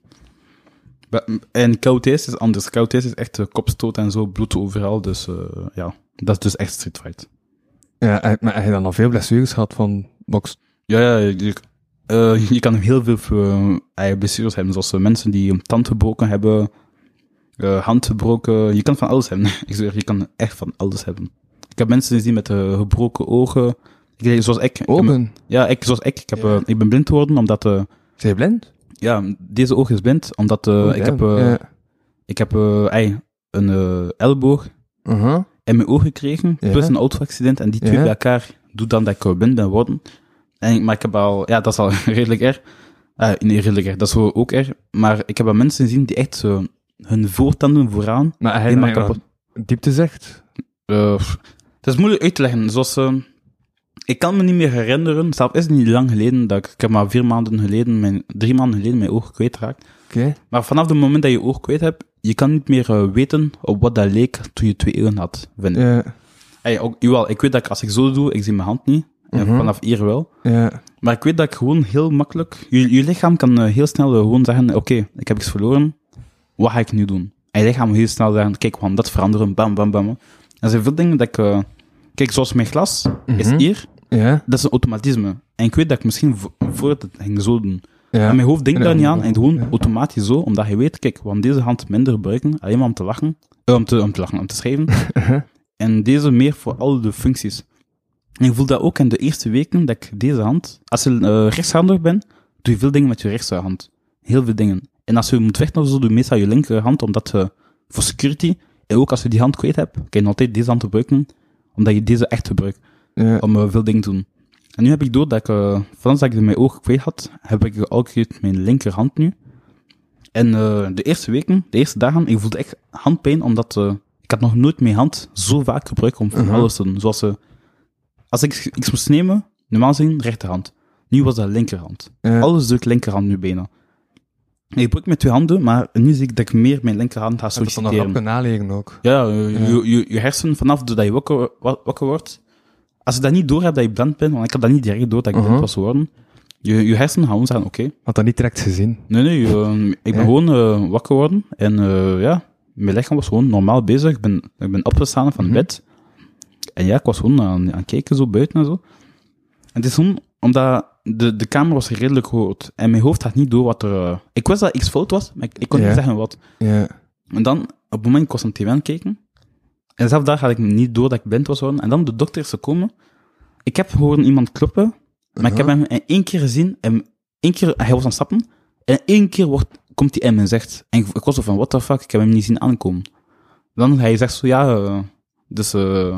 En KOTS is anders. KOTS is echt eh, kopstoot en zo, bloed overal. Dus eh, ja, dat is dus echt street fight. Ja, en- maar heb je dan al veel blessures gehad van box? Ja, ja, je, eh, je kan heel veel blessures hebben, zoals eh, mensen die een tand gebroken hebben, eh, hand gebroken. Je kan van alles hebben. Ik zeg, je kan echt van alles hebben. Ik heb mensen gezien met eh, gebroken ogen. Ik, zoals ik. ik heb- Ogen? ja, ik, zoals ik. Ik, heb, Ja. eh, ik ben blind geworden omdat... Zijn je blind? ja, deze oog is blind, omdat Oh, ik, heb, Ja. ik heb een elleboog Uh-huh. in mijn oog gekregen, Ja. plus een auto-accident. En die twee bij elkaar doet dan dat ik blind ben geworden. En, maar ik heb al, ja, dat is al redelijk erg. Eh nee, redelijk erg, dat is ook erg. Maar ik heb al mensen gezien die echt zo hun voortanden vooraan Maar hij helemaal kapot. diepte zegt. Eh, pff, het is moeilijk uit te leggen. Zoals, eh, ik kan me niet meer herinneren, zelf is het niet lang geleden, dat ik, ik heb maar vier maanden geleden, mijn, drie maanden geleden mijn oog kwijtraakt. Oké. Maar vanaf het moment dat je oog kwijt hebt, je kan niet meer eh, weten op wat dat leek toen je twee ogen had. Vind ik. Ja. Hey, ook, jawel, ik weet dat ik, als ik zo doe, ik zie mijn hand niet. Mhm. vanaf hier wel. Ja. Maar ik weet dat ik gewoon heel makkelijk... Je, je lichaam kan heel snel gewoon zeggen, oké, ik heb iets verloren. Wat ga ik nu doen? En je lichaam heel snel zeggen, kijk, we gaan dat veranderen, bam, bam, bam. Er zijn veel dingen dat ik... eh, kijk, zoals mijn glas is Mhm. hier, Ja. dat is een automatisme. En ik weet dat ik misschien vo- voor het ging zo doen. Ja. En mijn hoofd denkt daar niet aan en gewoon Ja. automatisch zo, omdat je weet, kijk, we gaan deze hand minder gebruiken, alleen maar om te lachen, eh, om, te, om te lachen, om te schrijven. En deze meer voor al de functies. En je voelt dat ook in de eerste weken, dat ik deze hand, als je uh, rechtshandig bent, doe je veel dingen met je rechterhand. Heel veel dingen. En als je moet vechten zo, doe je meestal je linkerhand, omdat je, voor security, en ook als je die hand kwijt hebt, kan je altijd deze hand gebruiken, omdat je deze echt gebruikt. Ja. om eh, veel dingen te doen. En nu heb ik door dat ik, uh, vanaf dat ik mijn oog kwijt had, heb ik altijd mijn linkerhand nu. En eh, de eerste weken, de eerste dagen, ik voelde echt handpijn, omdat ik had nog nooit mijn hand zo vaak gebruikt om van Mhm. alles te doen. Zoals, als ik iets moest nemen, normaal gezien rechterhand. Nu was dat linkerhand. Alles doe ik linkerhand nu bijna. Ik gebruik mijn twee handen, maar nu zie ik dat ik meer mijn linkerhand ga Dat is dan nog solliciteren. rap kunnen naleren ook. Ja, eh, Ja. Je, je, je hersen, vanaf dat je wakker, wa- wakker wordt, als je dat niet door hebt dat je blind bent, want ik had dat niet direct door dat ik Mhm. blind was geworden, je, je hersenen gaan zeggen, oké, Had dat niet direct gezien. nee, nee, eh, ik ben Ja. gewoon eh, wakker geworden en eh, ja, mijn lichaam was gewoon normaal bezig. Ik ben, ik ben opgestaan van Mhm. bed en ja, ik was gewoon aan, aan het kijken, zo buiten en zo. En het is gewoon, omdat de, de kamer was redelijk groot en mijn hoofd had niet door wat er... eh, ik wist dat iets fout was, maar ik, ik kon niet zeggen wat. En dan, op het moment, ik was aan tv aan kijken. En zelf daar had ik niet door dat ik blind was geworden. En dan de dokter is gekomen. Ik heb horen iemand kloppen. Maar ik heb hem in één keer gezien. En één keer, hij was aan het stappen. En één keer wordt, komt hij in en zegt. En ik, ik was zo van, what the fuck, ik heb hem niet zien aankomen. Dan hij zegt zo, ja, eh, dus, eh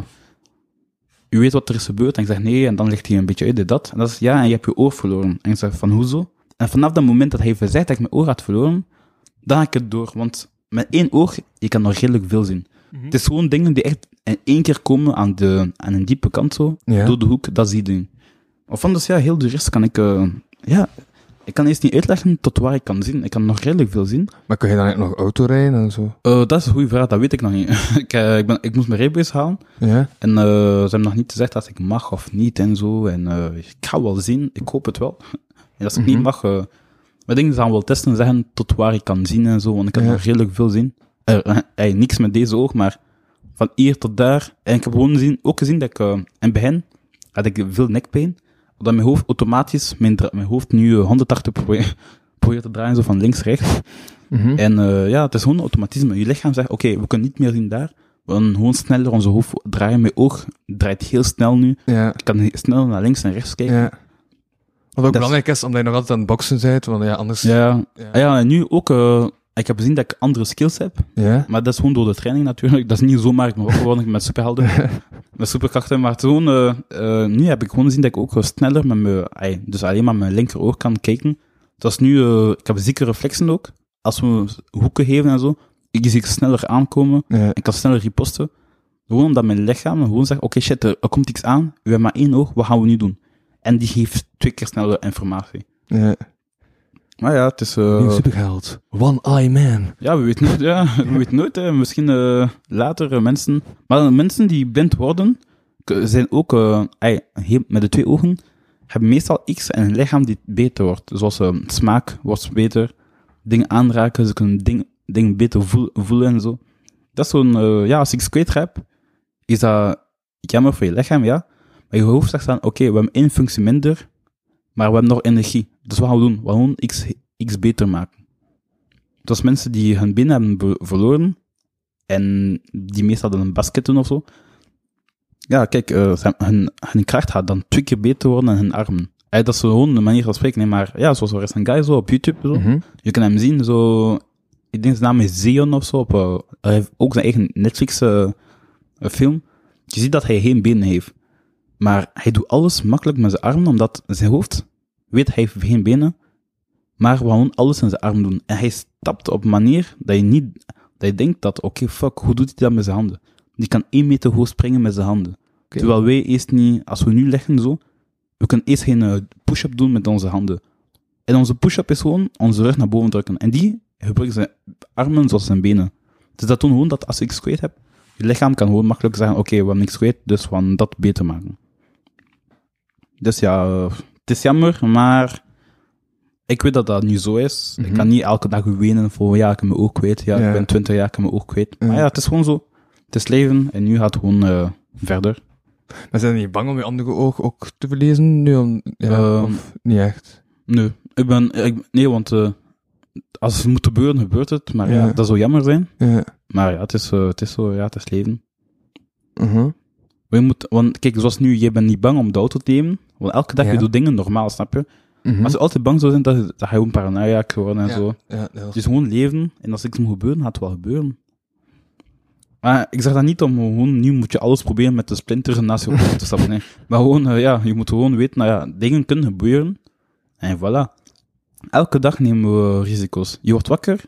u weet wat er is gebeurd? En ik zeg, nee. En dan legt hij een beetje uit, dit, dat. En dat is, ja, en je hebt je oor verloren. En ik zeg, van, hoezo? En vanaf dat moment dat hij zegt dat ik mijn oor had verloren, dan had ik het door. Want met één oog, je kan nog redelijk veel zien. Het is gewoon dingen die echt in één keer komen aan, de, aan een diepe kant zo, Ja. door de hoek, dat zie je. Of anders, ja, heel de rest kan ik, eh, ja, ik kan eerst niet uitleggen tot waar ik kan zien. Ik kan nog redelijk veel zien. Maar kun je dan echt nog auto rijden en zo? Eh, dat is een goede vraag, dat weet ik nog niet. ik, eh, ik, ben, ik moest mijn rijbewijs halen Ja. en eh, ze hebben nog niet gezegd dat ik mag of niet en zo. En ik ga wel zien, ik hoop het wel. en als ik Mhm. niet mag, uh, maar dingen gaan wel testen en zeggen tot waar ik kan zien en zo, want ik kan Ja. nog redelijk veel zien. Eh, niks met deze oog, maar van hier tot daar. En ik heb gewoon gezien, ook gezien dat ik in het begin had ik veel nekpijn, omdat mijn hoofd automatisch, mijn, mijn hoofd nu eh, 180 probeert probeert te draaien, zo van links rechts. Mhm. En eh, ja, het is gewoon automatisme. Je lichaam zegt, oké, we kunnen niet meer zien daar. We gaan gewoon sneller onze hoofd draaien. Mijn oog draait heel snel nu. Ja. Ik kan snel naar links en rechts kijken. Ja. Wat ook Dat belangrijk is, omdat je nog altijd aan het boksen bent, want ja, anders... Ja, Ja. Ah ja en nu ook, eh, ik heb gezien dat ik andere skills heb. Ja. Maar dat is gewoon door de training natuurlijk. Dat is niet zomaar ik ben geworden met superhelden, met superkrachten. Maar gewoon, eh, eh, nu heb ik gewoon gezien dat ik ook eh, sneller met mijn, ay, dus alleen maar mijn linkeroog kan kijken. Dat is nu, ik heb zieke reflexen ook. Als we hoeken geven en zo, ik zie ik sneller aankomen. Ja. Ik kan sneller riposten. Gewoon omdat mijn lichaam gewoon zegt, oké shit, er, er komt iets aan. We hebben maar één oog, wat gaan we nu doen? En die geeft twee keer sneller informatie. ja. Maar ja, het is... eh, Nieuw superheld. One Eye Man. ja, we weten nooit, ja. We weten nooit, hè. Misschien eh, later eh, mensen... Maar mensen die blind worden, zijn ook... eh, heel- met de twee ogen, hebben meestal iets in hun lichaam die beter wordt. Zoals smaak wordt beter, dingen aanraken, ze kunnen dingen, dingen beter voel- voelen en zo. Dat is zo'n... ja, als ik iets kwijt heb, is dat jammer voor je lichaam, ja. Maar je hoofd zegt dan, oké, we hebben één functie minder, maar we hebben nog energie. Dus wat gaan we doen? We gaan iets, iets beter maken. Dus mensen die hun benen hebben be- verloren, en die meestal dan een basket doen of zo. Ja, kijk, zijn- hun, hun kracht gaat dan twee keer beter worden dan hun armen. Eh, dat is gewoon een manier van spreken, nee, maar ja, zoals er is een guy zo op YouTube, zo. Mhm. Je kan hem zien, zo, ik denk zijn naam is Zeon of zo, op, eh, hij heeft ook zijn eigen Netflix film. Je ziet dat hij geen benen heeft. Maar hij doet alles makkelijk met zijn armen, omdat zijn hoofd weet hij heeft geen benen, maar gewoon alles in zijn arm doen. En hij stapt op een manier dat je niet, dat je denkt dat, oké, fuck, hoe doet hij dat met zijn handen? Die kan één meter hoog springen met zijn handen. Terwijl wij eerst niet, als we nu leggen zo, we kunnen eerst geen eh, push-up doen met onze handen. En onze push-up is gewoon onze rug naar boven drukken. En die gebruiken zijn armen zoals zijn benen. Dus dat doen gewoon dat als ik kwijt heb, je lichaam kan gewoon makkelijk zeggen, oké, we hebben niks kwijt, dus we gaan dat beter maken. Dus ja, het is jammer, maar ik weet dat dat nu zo is. Ik Mhm. kan niet elke dag wenen voor, ja, ik heb mijn oog kwijt. Ja, Ja. ik ben 20 jaar, ik heb mijn oog kwijt. Ja. Maar ja, het is gewoon zo. Het is leven en nu gaat het gewoon eh, verder. Maar zijn je niet bang om je andere oog ook te verliezen? Nu om, ja, Ehm, of niet echt? Nee, ik ben, ik, nee, want eh, als het moet gebeuren, gebeurt het. Maar ja, dat zou jammer zijn. Ja. Maar ja, het is, eh, het is zo, ja, het is leven. Mhm. Maar je moet, want kijk, zoals nu, je bent niet bang om de auto te nemen. Want elke dag, Ja. je doet dingen normaal, snap je? Mhm. Als je altijd bang zou zijn, dat, dat ga je gewoon paranoia geworden en Ja. zo. Ja, dat is gewoon leven. En als iets moet gebeuren, gaat het wel gebeuren. Maar ik zeg dat niet om gewoon, nu moet je alles proberen met de splinter naast je op te stappen. Nee. Maar gewoon, eh, ja, je moet gewoon weten, nou ja, dingen kunnen gebeuren. En voilà. Elke dag nemen we risico's. Je wordt wakker,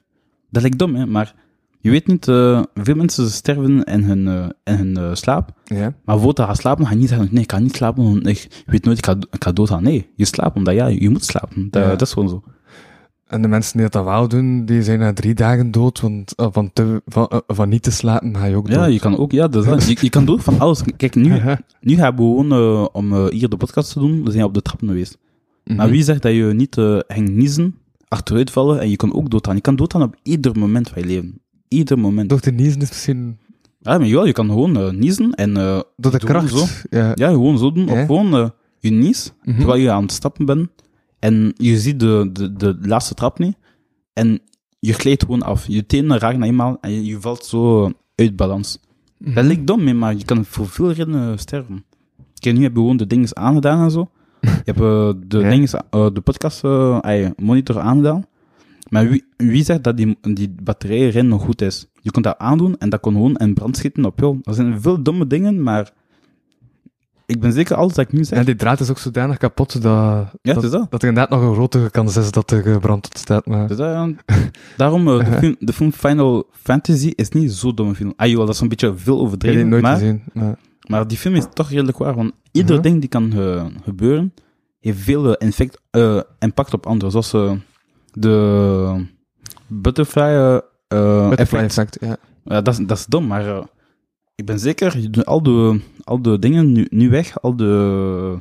dat lijkt dom, hè, maar je weet niet, eh, veel mensen sterven in hun, eh, in hun eh, slaap. Ja. Maar je gaat slapen, ga je niet zeggen, nee, ik ga niet slapen, want ik weet nooit, ik ga, ik ga doodgaan. Nee, je slaapt, omdat ja, je moet slapen. Dat, Ja. dat is gewoon zo. En de mensen die dat wel doen, die zijn na drie dagen dood, want van, te, van, van niet te slapen ga je ook Ja, dood. je kan ook, ja, dat is dat. je, je kan dood van alles. Kijk, nu, nu gaan we gewoon, om hier de podcast te doen, we zijn op de trappen geweest. Mhm. Maar wie zegt dat je niet ging niezen, achteruit vallen en je kan ook doodgaan? Je kan doodgaan op ieder moment van je leven. Ieder moment. Door te niezen is misschien Ja, maar ja, je kan gewoon eh, niezen en eh, door de kracht. Zo. Ja. Ja, gewoon zo doen. Ja. Of gewoon eh, je nies, Mhm. terwijl je aan het stappen bent. En je ziet de, de, de laatste trap niet. En je glijdt gewoon af. Je tenen raken eenmaal en je, je valt zo uit balans. Mhm. Dat lijkt dom, maar je kan voor veel redenen sterven. Kijk, nu heb je gewoon de dingen aangedaan en zo. Je hebt de, Ja. dingen, de podcast monitor aangedaan. Maar wie, wie zegt dat die, die batterij erin nog goed is? Je kunt dat aandoen en dat kon gewoon in brand schieten op jou. Er zijn veel domme dingen, maar ik ben zeker alles dat ik nu zeg. En die draad is ook zodanig kapot dat, Ja, dat, is dat. dat er inderdaad nog een grotere kans is dat er gebrand ontstaat. Maar... Dus dat, ja. Daarom, eh, de, film, de film Final Fantasy is niet zo'n domme film. Ah joh, dat is een beetje veel Ik heb die overdreven, nooit maar, gezien. Maar... maar die film is toch redelijk waar, want ieder Mhm. ding die kan eh, gebeuren, heeft veel infect, eh, impact op anderen. Zoals de butterfly Butterfly effect. effect, ja. Ja, dat, is, dat is dom, maar eh, ik ben zeker, je doet al de, al de dingen nu, nu weg, al de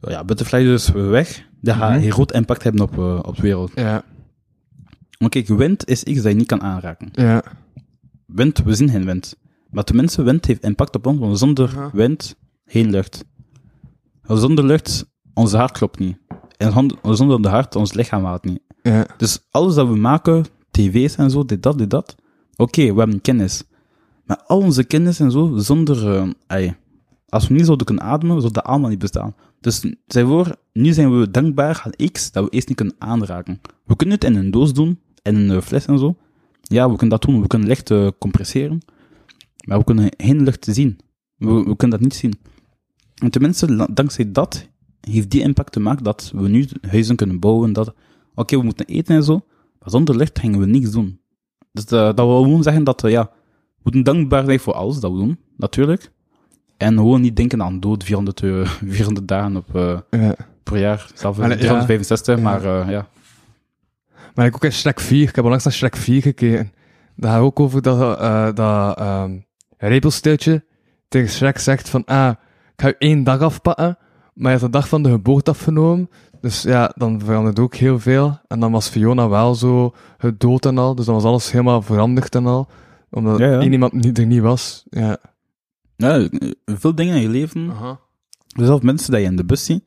ja, butterfly dus weg. Dat gaat Mhm. een groot impact hebben op, op de wereld. Ja, Maar kijk, wind is iets dat je niet kan aanraken. ja. Wind, we zien geen wind. Maar tenminste, wind heeft impact op ons, want zonder wind, geen lucht. Zonder lucht, onze hart klopt niet. En zonder de hart, ons lichaam haalt niet. ja. Dus alles dat we maken, tv's en zo, dit, dat, dit, dat. Oké, we hebben kennis. Maar al onze kennis en zo, zonder... eh, als we niet zouden kunnen ademen, zou dat allemaal niet bestaan. Dus zeg voor, nu zijn we dankbaar aan X dat we eerst niet kunnen aanraken. We kunnen het in een doos doen, in een eh, fles en zo. Ja, we kunnen dat doen, we kunnen licht eh, compresseren. Maar we kunnen geen lucht zien. We, we kunnen dat niet zien. En tenminste, dankzij dat heeft die impact te maken dat we nu huizen kunnen bouwen. Dat, oké, we moeten eten en zo, maar zonder licht gingen we niks doen. Dus dat wil gewoon zeggen dat, eh, ja, we moeten dankbaar zijn voor alles dat we doen, natuurlijk. En gewoon niet denken aan dood 400, eh, 400 dagen op, eh, ja. per jaar. Zelf Maar, ja. 365, Ja. maar eh, ja. Maar ik ook in Shrek 4, ik heb onlangs naar Shrek 4 gekeken. Dat gaat ook over dat, dat ehm repelsteeltje tegen Shrek zegt van, ah, ik ga je één dag afpakken, maar je hebt de dag van de geboorte afgenomen. Dus ja, dan verandert ook heel veel. En dan was Fiona wel zo gedood en al, dus dan was alles helemaal veranderd en al. Omdat Ja, ja. één iemand niet, er niet was. Ja. ja, veel dingen in je leven, Aha. zelfs mensen die je in de bus ziet,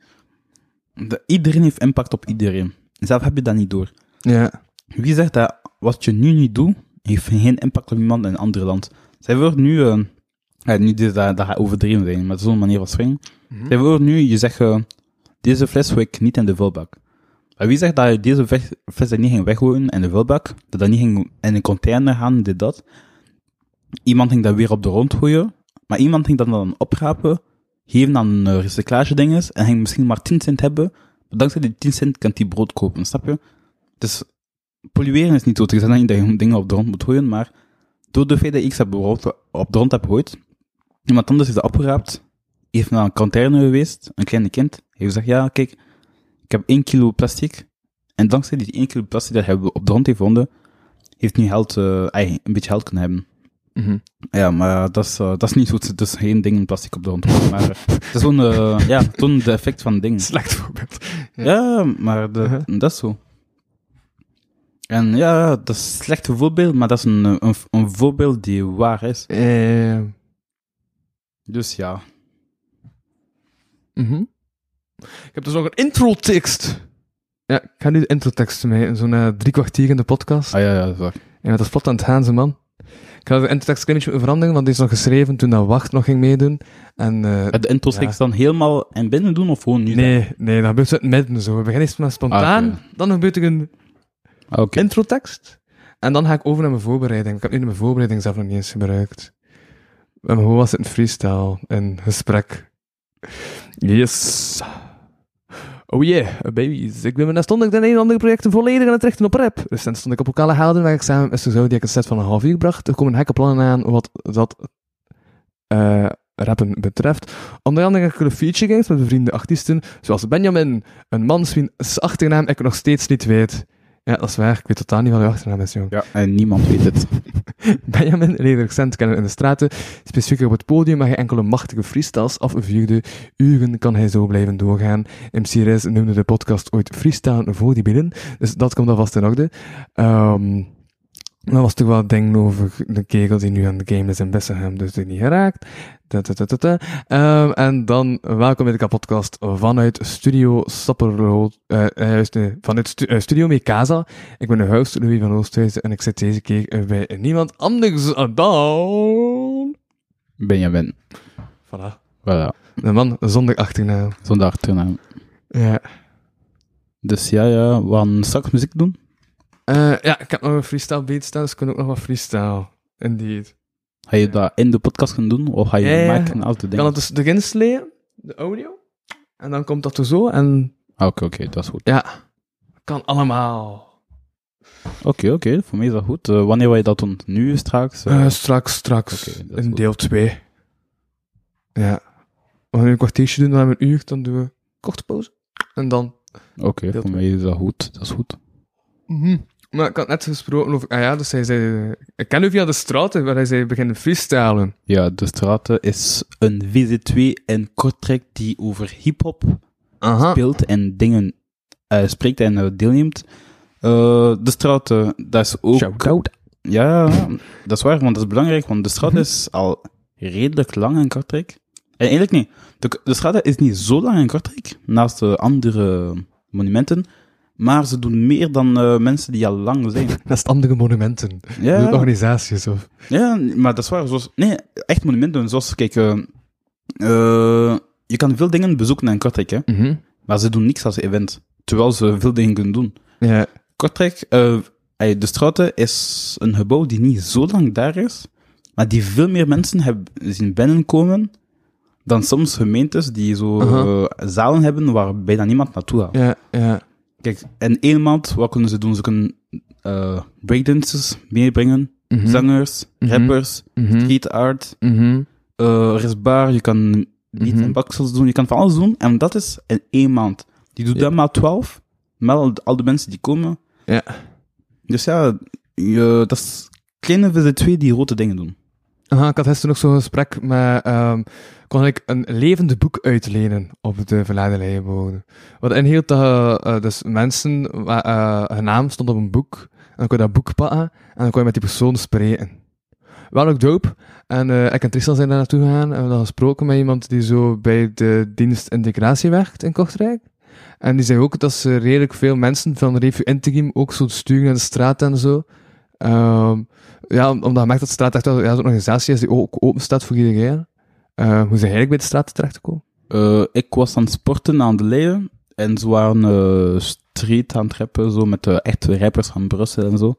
dat iedereen heeft impact op iedereen. Zelf heb je dat niet door. Ja. Wie zegt dat wat je nu niet doet, heeft geen impact op iemand in een ander land? Zij wordt nu, eh ja, nu dit, dat, dat gaat overdreven zijn, met zo'n manier van. Mhm. Zij wordt nu, je zegt, eh, deze fles gooi ik niet in de vulbak. Maar wie zegt dat je deze fles, fles niet ging weggooien in de vulbak, dat dat niet ging in een container gaan, dit, dat. Iemand ging dat weer op de rond gooien, maar iemand ging dat dan oprapen, geven aan een recyclage dinges, en ging misschien maar 10 cent hebben, maar dankzij die 10 cent kan hij brood kopen, snap je? Dus pollueren is niet zo te zeggen dat je dingen op de rond moet gooien, maar door de feit dat ik ze op de rond heb gegooid, iemand anders heeft dat opgeraapt, heeft naar een container geweest, een kleine kind, hij heeft gezegd, ja, kijk, ik heb 1 kilo plastic, en dankzij die 1 kilo plastic dat hij op de rond heeft gevonden, heeft nu geld, eh, ey, een beetje geld kunnen hebben. Mhm. Ja, maar dat is, eh, dat is niet goed. Dus geen dingen plastic op de grond. Maar eh, het is gewoon, eh, ja, toen de effect van dingen. Slecht voorbeeld. Ja, maar de, Uh-huh. dat is zo. En ja, dat is een slecht voorbeeld, maar dat is een, een, een voorbeeld die waar is. Dus ja. mhm. Ik heb dus nog een intro-tekst. Ja, ik ga nu de intro-tekst mee, zo'n eh, drie kwartier in de podcast. Ah ja, ja, dat is waar. Ja, dat is vlot aan het gaan, ze man. Ik ga de introtekst een klein beetje moeten veranderen, want die is nog geschreven toen dat Wacht nog ging meedoen. En, eh, Het intro Ja. dan helemaal in binnen doen of gewoon nu? nee, nee, dat gebeurt zo in het midden zo. We beginnen eerst met spontaan, Ah, dan gebeurt er een Ah, Oké. introtekst. En En dan ga ik over naar mijn voorbereiding. Ik heb nu mijn voorbereiding zelf nog niet eens gebruikt. Hebben gewoon was het een freestyle in gesprek. Yes. Oh yeah, baby's. Ik ben me stond ik de een en andere projecten volledig aan het richten op rap. Recent stond ik op lokale helden waar ik samen met zo die ik een set van een half uur bracht. Er komen gekke plannen aan wat dat eh rappen betreft. Onder andere enkele feature games met bevriende artiesten, zoals Benjamin, een man wiens achternaam ik nog steeds niet weet. Ja, dat is waar. Ik weet totaal niet wat uw achternaam is, jong. Ja, en niemand weet het. Benjamin leerde recent kennen in de straten. Specifiek op het podium mag hij enkele machtige freestyles afvuurde. Uren kan hij zo blijven doorgaan. MC Rez noemde de podcast ooit freestyle voor die binnen. Dus dat komt alvast in orde. Ehm dan was toch wel ding over de kegel die nu aan de game is in Bessenham, dus die niet geraakt. Ehm, en dan welkom bij de podcast vanuit Studio Sapperrood, eh, eh, juist, nee, vanuit stu eh, Studio Mekasa. Ik ben de host Louis van Oosthuizen en ik zit deze keer eh, bij niemand anders dan... Benjamin. Voilà. Voilà. De man zonder achternaam. Zonder achternaam. Ja. Dus ja, ja, we gaan straks muziek doen. Eh, ja, ik heb nog een freestyle beat staan, dus ik kan ook nog wat freestyle. Indeed. Ga je dat in de podcast gaan doen? Of ga je Ja, maken als de Ik ding? kan het dus erin sleeën, de audio. En dan komt dat er zo en Ah, Oké, oké, dat is goed. ja, kan allemaal. Oké, oké, voor mij is dat goed. Eh, wanneer wil je dat doen? Nu, straks? Eh, straks, straks. In goed. deel 2. Ja. We gaan nu een kwartiertje doen, dan hebben we een uur, dan doen we een korte pauze. En dan... Oké, voor twee. mij is dat goed. Dat is goed. Maar ik had net gesproken over... Ah ja, dus hij zei... Ik ken u via de straten, waar hij zei beginnen freestylen. Ja, De Straten is een VZ2 in Kortrijk die over hip-hop speelt en dingen eh, spreekt en eh, deelneemt. Eh, de Straten, dat is ook. Shout-out. Ja, dat is waar, want dat is belangrijk, want de straat is al redelijk lang in Kortrijk. En eigenlijk niet. De, de straat is niet zo lang in Kortrijk, naast de andere monumenten, maar ze doen meer dan eh, mensen die al lang zijn. Naast andere monumenten. Ja, Organisaties of... ja, maar dat is waar. Zoals, nee, echt monumenten, zoals, kijk, eh, eh, je kan veel dingen bezoeken in Kortrijk, hè, Mhm. maar ze doen niks als event, terwijl ze veel dingen kunnen doen. Ja. Kortrijk, de Straten is een gebouw die niet zo lang daar is, maar die veel meer mensen hebben zien binnenkomen dan soms gemeentes die zo zalen hebben waar bijna niemand naartoe gaat. Ja, ja. Kijk, in één maand, wat kunnen ze doen? Ze kunnen eh breakdancers meebrengen, Mhm. zangers, Mhm. rappers, Mhm. street art, eh, er is bar, je kan Mhm. en baksels doen, je kan van alles doen, en dat is in één maand. Die doet Ja. dat maar 12, met al, al de mensen die komen. Ja. Dus ja, je, dat is kleine VZ2 die grote dingen doen. Aha, ik had gisteren nog zo'n gesprek met... ehm kon ik een levend boek uitlenen op de Verladen Leijenbode. Wat inhield dat eh, dus mensen... eh hun naam stond op een boek. En dan kon je dat boek pakken. En dan kon je met die persoon spreken. Wel ook dope. En eh, ik en Tristan zijn daar naartoe gegaan. En we hebben dan gesproken met iemand die zo bij de dienst integratie werkt in Kortrijk. En die zei ook dat ze redelijk veel mensen van Refu Integrim ook zo sturen naar de straat en zo. Ehm, ja, om- omdat je merkt dat de straat echt wel ja, zo'n organisatie is die ook open staat voor iedereen. Eh, hoe zijn eigenlijk bij de straat terechtgekomen? Eh, ik was aan het sporten aan de Leien. En ze waren eh, street aan het rappen, zo met de echte rappers van Brussel en zo.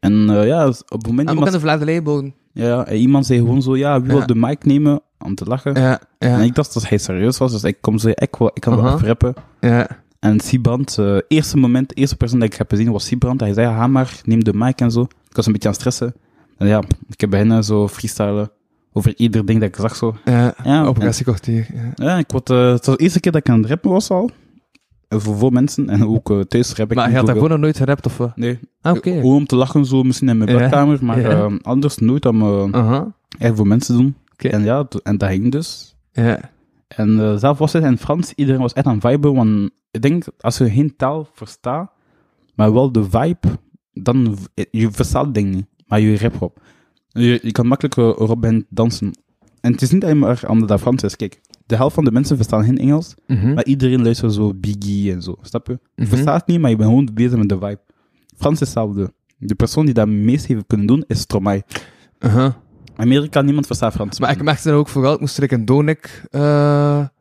En eh, ja, op het moment En ook iemand, de Vlaamse ja, en iemand zei gewoon zo, ja, wie Ja. wil de mic nemen? Om te lachen. Ja, En ik dacht dat hij serieus was, dus ik kom zo, ik, wil, ik kan wel even rappen. ja. En Siebrand, eh eerste moment, de eerste persoon dat ik heb gezien was Siebrand. Hij zei, ja, ga maar, neem de mic en zo. Ik was een beetje aan het stressen. En ja, ik heb beginnen zo freestylen over ieder ding dat ik zag zo. ja. Ja, op en- een kwartier. Ja. Ja, ik word, eh, het was de eerste keer dat ik aan het rappen was al. Eh, Voor veel mensen. En ook thuis rap ik Maar je had zoveel. daarvoor nog nooit gerapt of wat? Nee. Ah, oké. Gewoon om te lachen zo, misschien in mijn Ja, badkamer. Maar ja. anders nooit om Aha. echt voor mensen te doen. Oké. En ja, en dat ging dus. Ja. En eh, zelf was het in Frans, iedereen was echt aan het viben, want ik denk, als je geen taal verstaat, maar wel de vibe, dan, v- je verstaat het ding niet, maar je rap op. Je, je kan makkelijk eh, erop beginnen dansen. En het is niet alleen maar omdat dat Frans is, kijk, de helft van de mensen verstaan geen Engels, Mhm. maar iedereen luistert zo Biggie en zo, snap je? Je Mhm. verstaat niet, maar je bent gewoon bezig met de vibe. Frans is hetzelfde. De persoon die dat meest heeft kunnen doen, is Stromae. Amerika, niemand verstaat Frans. Maar ik merkte dat ook vooral, ik moest er in Donik,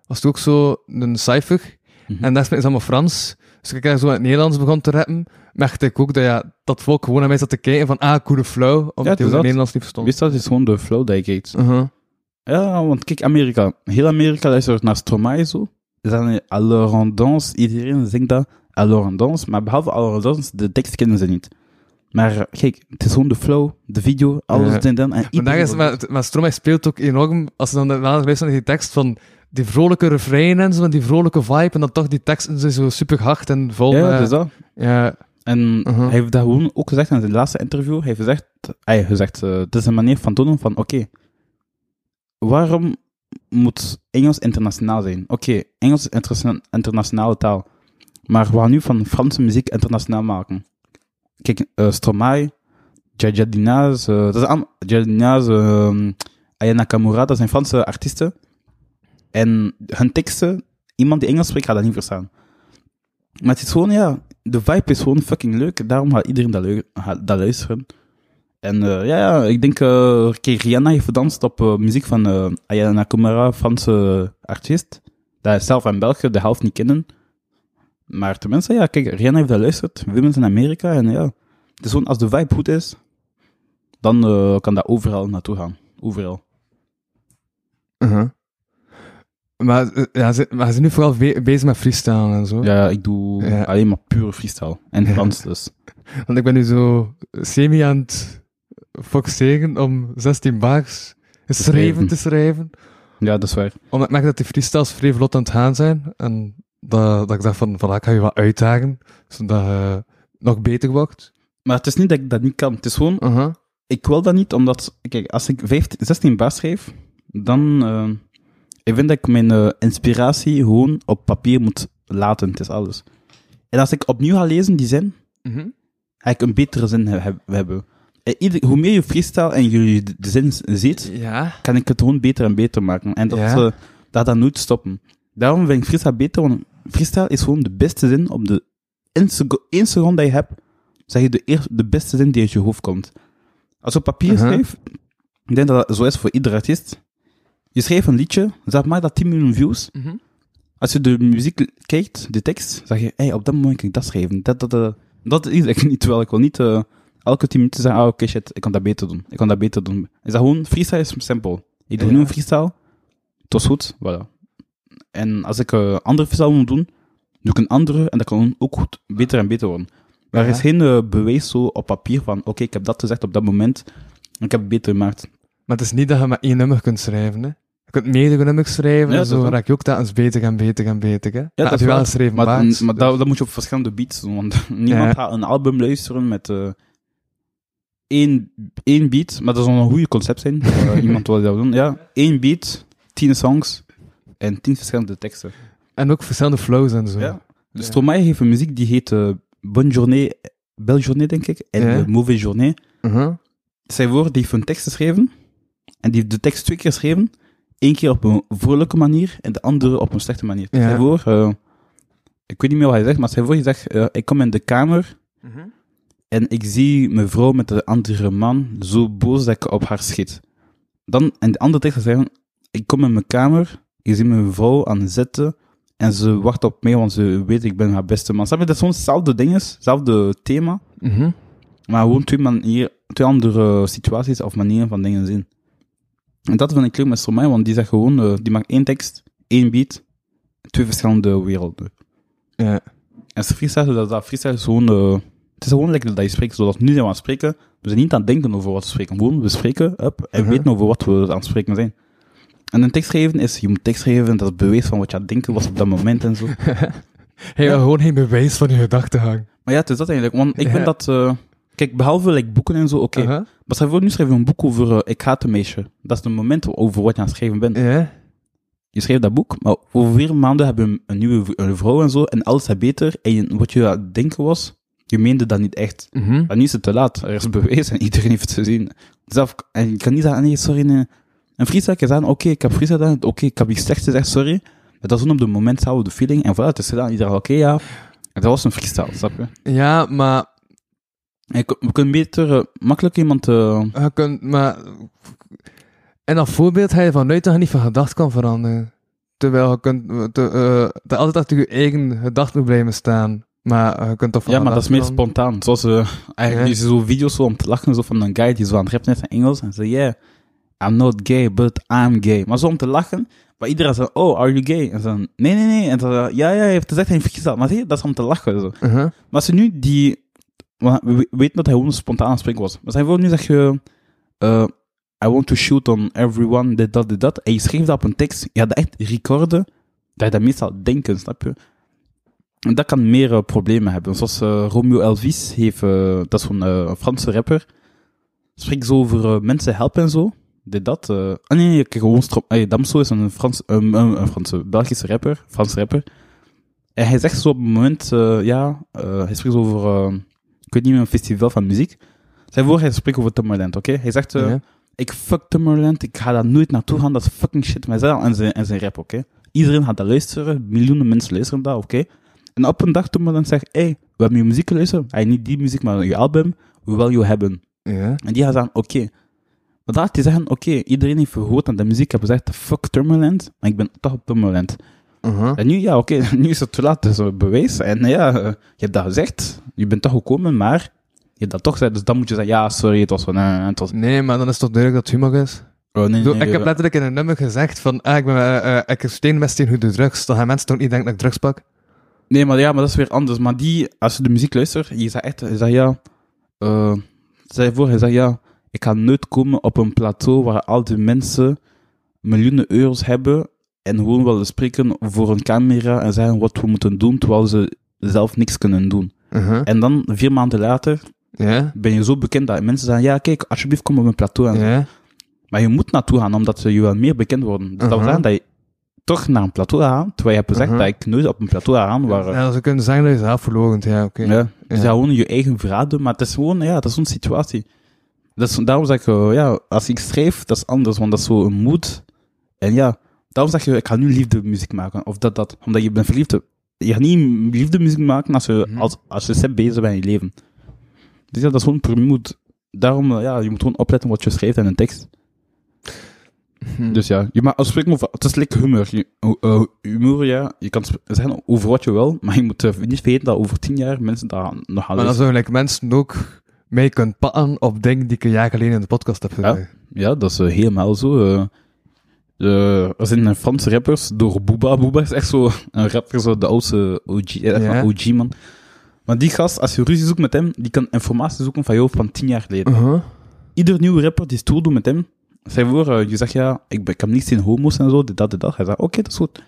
was het ook zo een cijfer. Mhm. En spreken ze allemaal Frans. Dus ik zo in het Nederlands begon te rappen, merkte ik ook dat, ja, dat volk gewoon naar mij zat te kijken van, ah, coole flow, omdat is ook het dat. Nederlands niet verstond. Wist dat is gewoon de flow die je kijkt. Uh-huh. Ja, want kijk, Amerika. Heel Amerika luistert naar Stromae zo. Is dan danse. Iedereen zingt dat. Danse. Maar behalve danse, de tekst kennen ze niet. Maar kijk, het is gewoon de flow, de video, alles Ja. en dan. En Maar, is, maar, maar Stromae speelt ook enorm, als ze dan naar luisteren naar die tekst van die vrolijke refrein en zo, en die vrolijke vibe, en dan toch die teksten zijn zo super hard en vol. Ja, dat is dat. ja, En Uh-huh. hij heeft dat gewoon ook gezegd in zijn laatste interview. Hij heeft gezegd, hij heeft gezegd eh, het is een manier van tonen van, oké, waarom moet Engels internationaal zijn? Oké, Engels is interna- internationale taal. Maar we gaan nu van Franse muziek internationaal maken. Kijk, eh Stromae, Jaja Dinaz, eh, dat is allemaal, Dinaz, eh, Nakamura, dat zijn Franse artiesten. En hun teksten, iemand die Engels spreekt, gaat dat niet verstaan. Maar het is gewoon, ja, de vibe is gewoon fucking leuk. Daarom gaat iedereen dat, dat luisteren. En eh, ja, ja, ik denk, kijk, Rihanna heeft gedanst op muziek van eh Aya Nakamura, Franse artiest. Dat is zelf in België de helft niet kennen. Maar tenminste, ja, kijk, Rihanna heeft dat geluisterd. Veel mensen in Amerika. En ja, het is gewoon, als de vibe goed is, dan eh, kan dat overal naartoe gaan. Overal. uh-huh. Maar, eh, ja, ze, maar ze zijn nu vooral be- bezig met freestyle en zo. Ja, ik doe Ja. alleen maar pure freestyle. En. Frans dus. Want ik ben nu zo semi aan het foxeren om 16 bars schrijven schrijven. te schrijven. Ja, dat is waar. Omdat ik merk dat die freestyles vrij vlot aan het gaan zijn. En dat, dat ik dacht van, voilà, ik ga je wat uitdagen. Zodat je nog beter wordt. Maar het is niet dat ik dat niet kan. Het is gewoon, ik wil dat niet, omdat, kijk, als ik 15, 16 bars schrijf, dan, eh, ik vind dat ik mijn eh, inspiratie gewoon op papier moet laten, het is alles. En als ik opnieuw ga lezen, die zin, Mhm. ga ik een betere zin he- heb- hebben. Ieder, hoe meer je freestyle en je de, zin ziet, Ja. kan ik het gewoon beter en beter maken. En dat, Ja. eh, dat gaat nooit stoppen. Daarom vind ik freestyle beter, want freestyle is gewoon de beste zin op de één sec- één seconde dat je hebt, zeg je de, eer, de beste zin die uit je hoofd komt. Als je op papier Uh-huh. schrijft, ik denk dat dat zo is voor ieder artiest. Je schrijft een liedje, zeg maar dat 10 miljoen views. Mhm. Als je de muziek kijkt, de tekst, zeg je, hey, op dat moment kan ik dat schrijven. Dat, dat, dat, dat is ik niet, terwijl ik wil niet eh, elke 10 minuten zeggen, ah, oké, shit, ik kan dat beter doen. Ik kan dat beter doen. Is dat gewoon, freestyle is simpel. Ik doe Ja. nu een freestyle, het was goed, voilà. En als ik een andere freestyle moet doen, doe ik een andere en dat kan ook goed, beter en beter worden. Maar er is geen eh, bewijs zo op papier van, oké, ik heb dat gezegd op dat moment, en ik heb het beter gemaakt. Maar het is niet dat je maar één nummer kunt schrijven, hè. Je kunt meerdere nummers schrijven Ja, en zo raak je ook telkens beter en beter en beter, hè. Ja, dat je wel geschreven Maar, baard, maar dat, dat moet je op verschillende beats doen, want niemand Ja. gaat een album luisteren met eh één, één beat, maar dat zal een goede concept zijn. Eh, iemand wil dat doen. Ja, één beat, tien songs en tien verschillende teksten. En ook verschillende flows en zo. Ja. Dus Ja. Stromae heeft een muziek die heet eh, Bonne Journée, Belle Journée, denk ik, en Ja. Mauvaise Journée. Uh-huh. Zijn woord, die heeft een tekst geschreven, en die heeft de tekst twee keer geschreven. Eén keer op een vrolijke manier, en de andere op een slechte manier. Ja. Zijn voor, eh, ik weet niet meer wat hij zegt, maar zijn voor, hij zegt, eh, ik kom in de kamer, Mhm. en ik zie mijn vrouw met de andere man zo boos dat ik op haar schiet. Dan, en de andere tekst zeggen, ik kom in mijn kamer, ik zie mijn vrouw aan het zitten en ze wacht op mij, want ze weet ik ben haar beste man. Snap je? Dat is gewoon hetzelfde ding, hetzelfde thema, Mhm. maar gewoon twee, manier, twee andere situaties of manieren van dingen zien. En dat vind ik leuk met Stromae, want die zegt gewoon, eh, die maakt één tekst, één beat, twee verschillende werelden. Ja. En freestyle, dat, dat freestyle is gewoon, eh, het is gewoon lekker dat je spreekt, zoals nu zijn we aan het spreken, we zijn niet aan het denken over wat we spreken, gewoon, we spreken, up, en Mhm. weten over wat we aan het spreken zijn. En een tekst schrijven is, je moet tekst schrijven, dat is bewijs van wat je aan het denken was op dat moment en zo. Ja. gewoon geen bewijs van je gedachtegang. Maar ja, het is dat eigenlijk, want ik Ja. vind dat, eh, kijk, behalve like, boeken en zo, oké, maar stel voor, nu schrijf je een boek over eh, Ik haat een meisje. Dat is het moment over wat je aan het schrijven bent. Je schrijft dat boek, maar over vier maanden heb je een, nieuwe een vrouw en zo, en alles is beter, en wat je aan het denken was, je meende dat niet echt. Mhm. Maar nu is het te laat. Er is bewijs en iedereen heeft het gezien. Zelf, en je kan niet zeggen, nee, sorry, nee. Een freestyle zeggen, oké, ik heb freestyle gedaan, oké, ik heb iets slechts gezegd, sorry. Maar dat is op het moment zelf de feeling, en voilà, het is gedaan. Iedereen, oké, ja, dat was een freestyle, snap je? Ja, maar ik- we kunnen beter, eh, makkelijk iemand, eh, je kunt, maar... En als voorbeeld ga je vanuit dat je niet van gedacht kan veranderen. Terwijl je kunt, te, eh, altijd achter je eigen gedachten blijven staan. Maar je kunt toch Ja, maar dat is meer dan- spontaan. Zoals eh eigenlijk Ja. zo video's zo om te lachen, zo van een guy die zo aan het rappen is in Engels. En zei, yeah, I'm not gay, but I'm gay. Maar zo om te lachen. Maar iedereen zei, oh, are you gay? En ze nee, nee, nee. En dan, ja, ja, hij heeft gezegd, hij vergist dat. Maar zie dat is om te lachen. Zo. Uh-huh. Maar als je nu die... We we weten dat hij gewoon een spontaan spreken was. Maar zijn voor nu zeg je... eh, I want to shoot on everyone, dit, dat, dit, dat. En je schreef dat op een tekst. Je had echt recorden. Dat je dat meestal denken, snap je? En dat kan meer eh, problemen hebben. Zoals eh, Romeo Elvis heeft... dat is zo'n eh, Franse rapper. Spreekt zo over mensen helpen en zo. Dit, dat. eh. ah nee, kijk, gewoon strop... Hey, Damso is een, Frans, een, Franse, Belgische rapper. Frans rapper. En hij zegt zo op het moment, eh, ja, eh, hij spreekt over, ik weet niet meer, een festival van muziek. Zijn voor, hij spreekt over Tomorrowland, oké? Hij zegt, Ja. ik fuck Tomorrowland, ik ga daar nooit naartoe gaan, dat is fucking shit. Maar hij in zijn, in zijn rap, oké? Iedereen gaat dat luisteren, miljoenen mensen luisteren dat, oké? En op een dag Tomorrowland zegt, hey, we hebben je muziek geluisterd, hij niet die muziek, maar je album, we willen je hebben. Ja. En die gaan zeggen, oké. Maar daar die zeggen, oké, iedereen heeft gehoord aan de muziek, hebben gezegd, fuck Tomorrowland, maar ik ben toch op Tomorrowland. Uh-huh. En nu, ja, oké, nu is het te laat, dus een bewijs. En ja, eh, je hebt dat gezegd, je bent toch gekomen, maar je hebt dat toch gezegd, dus dan moet je zeggen, ja, sorry, het was van, eh, het was... Nee, maar dan is toch duidelijk dat het humor is? Oh, nee, ik heb eh, letterlijk in een nummer gezegd van, ah, ik ben, eh, eh, ik steen tegen hoe de drugs. Dan gaan mensen toch niet denken dat ik drugs pak? Nee, maar ja, maar dat is weer anders. Maar die, als je de muziek luistert, je zegt echt, je zegt ja, eh, je voor, hij zegt ja, ik ga nooit komen op een plateau waar al die mensen miljoenen euro's hebben en gewoon willen spreken voor een camera en zeggen wat we moeten doen, terwijl ze zelf niks kunnen doen. Uh-huh. En dan, vier maanden later, ben je zo bekend dat mensen zeggen, ja, kijk, alsjeblieft kom op een plateau. En? Maar je moet naartoe gaan, omdat ze je wel meer bekend worden. Dus dat wil Mhm. zeggen dat je toch naar een plateau gaat, terwijl je hebt gezegd Mhm. dat ik nooit op een plateau ga gaan waar... Ja, ze kunnen zeggen dat je zelf verloren Ja, oké. Ja, Ja. ja. gewoon je eigen verhaal doen, maar het is gewoon, ja, dat is zo'n situatie. Dat is, daarom zeg ik, eh, ja, als ik schrijf, dat is anders, want dat is zo een moed. En ja, daarom zeg je, ik ga nu liefde muziek maken, of dat, dat, omdat je bent verliefd. Je gaat niet liefde muziek maken als je, Mhm. als, als je zelf bezig bent in je leven. Dus ja, dat is gewoon per moed. Daarom, eh, ja, je moet gewoon opletten wat je schrijft in een tekst. Hm. Dus ja, je mag spreken over, het is lekker humor. Je, eh, humor, ja, je kan zeggen over wat je wil, maar je moet eh, niet vergeten dat over tien jaar mensen daar nog gaan Maar dan like, mensen ook mee kunnen pakken op dingen die ik een jaar geleden in de podcast heb gezegd. Ja, dat is eh, helemaal zo. er zijn eh, Franse rappers door Booba. Booba is echt zo een rapper, zo de oudste OG, eh, Ja. OG man. Maar die gast, als je ruzie zoekt met hem, die kan informatie zoeken van jou van tien jaar geleden. Uh-huh. Ieder nieuwe rapper die stoer doet met hem, je voor, eh, je zegt ja, ik, ben, ik heb niets in homo's en zo, dit, dat, dit, dat. Hij zegt, oké, dat is goed.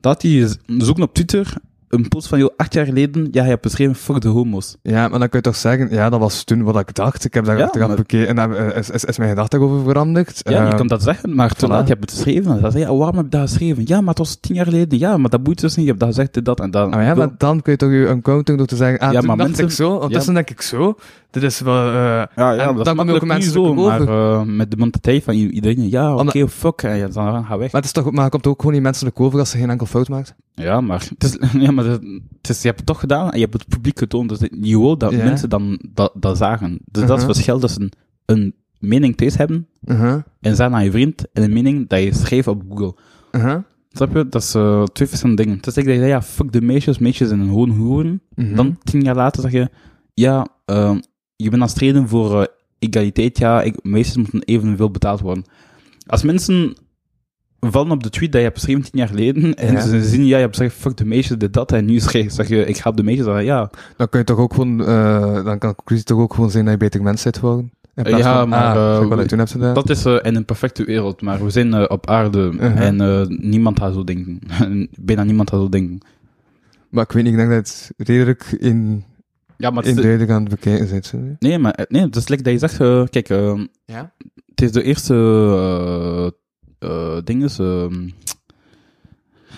Dat hij zoeken op Twitter, een post van jou acht jaar geleden, ja, hij hebt beschreven, fuck de homo's. Ja, maar dan kun je toch zeggen, ja, dat was toen wat ik dacht. Ik heb daar Ja, achteraf maar- bekeken en daar is, is, is mijn gedachte over veranderd. Ja, je Eh, kan dat zeggen, maar voilà. laat, je hebt het geschreven. En dan zeg je, ja, waarom heb je dat geschreven? Ja, maar het was tien jaar geleden. Ja, maar dat boeit dus niet. Je hebt dat gezegd, dit, dat en dat. Ah, ja, maar dan kun je toch je account doen door te zeggen, ah, Ja, toen maar mensen- ik zo, ondertussen denk ik zo. Dit is wel... eh, Ja, dat dan ook mensen zo, maar eh, met de mentaliteit van iedereen, ja, oké, Omdat- fuck, en ja, dan ga weg. maar het is toch, maar het komt ook gewoon niet menselijk over als ze geen enkel fout maakt. ja, maar, het is, ja, maar het, is, je hebt het toch gedaan en je hebt het publiek getoond, dus je wil dat Ja. mensen dan dat, dat zagen. Dus dat is Mhm. het verschil tussen een, een mening thuis hebben Uh-huh. en zeggen aan je vriend en een mening dat je schrijft op Google. Uh-huh. Snap je? Dat is eh, twee verschillende dingen. Dat je zegt, ja, fuck de meisjes, meisjes zijn een gewoon hoeren. Mhm. Dan tien jaar later zeg je, ja, eh, je bent aan het strijden voor eh, egaliteit, ja, ik, meisjes moeten evenveel betaald worden. Als mensen vallen op de tweet dat je hebt geschreven tien jaar geleden, en Ja. ze zien, ja, je hebt gezegd, fuck de meisjes, dit, dat, en nu zeg je, ik ga op de meisjes, zeggen, ja, Dan kun je toch ook gewoon, eh, dan kan de conclusie toch ook gewoon zijn dat je beter mens bent geworden. Ja, van, maar, ah, eh, toen dat is in een perfecte wereld, maar we zijn op aarde, Uh-huh. en niemand gaat zo denken. Bijna niemand gaat zo denken. Maar ik weet niet, ik denk dat het redelijk in, Ja, maar in het is, duidelijk aan het bekijken zit. zo. nee, maar, nee, het is lekker dat je zegt, eh, kijk, eh, Ja? Het is de eerste eh eh ding is, ehm,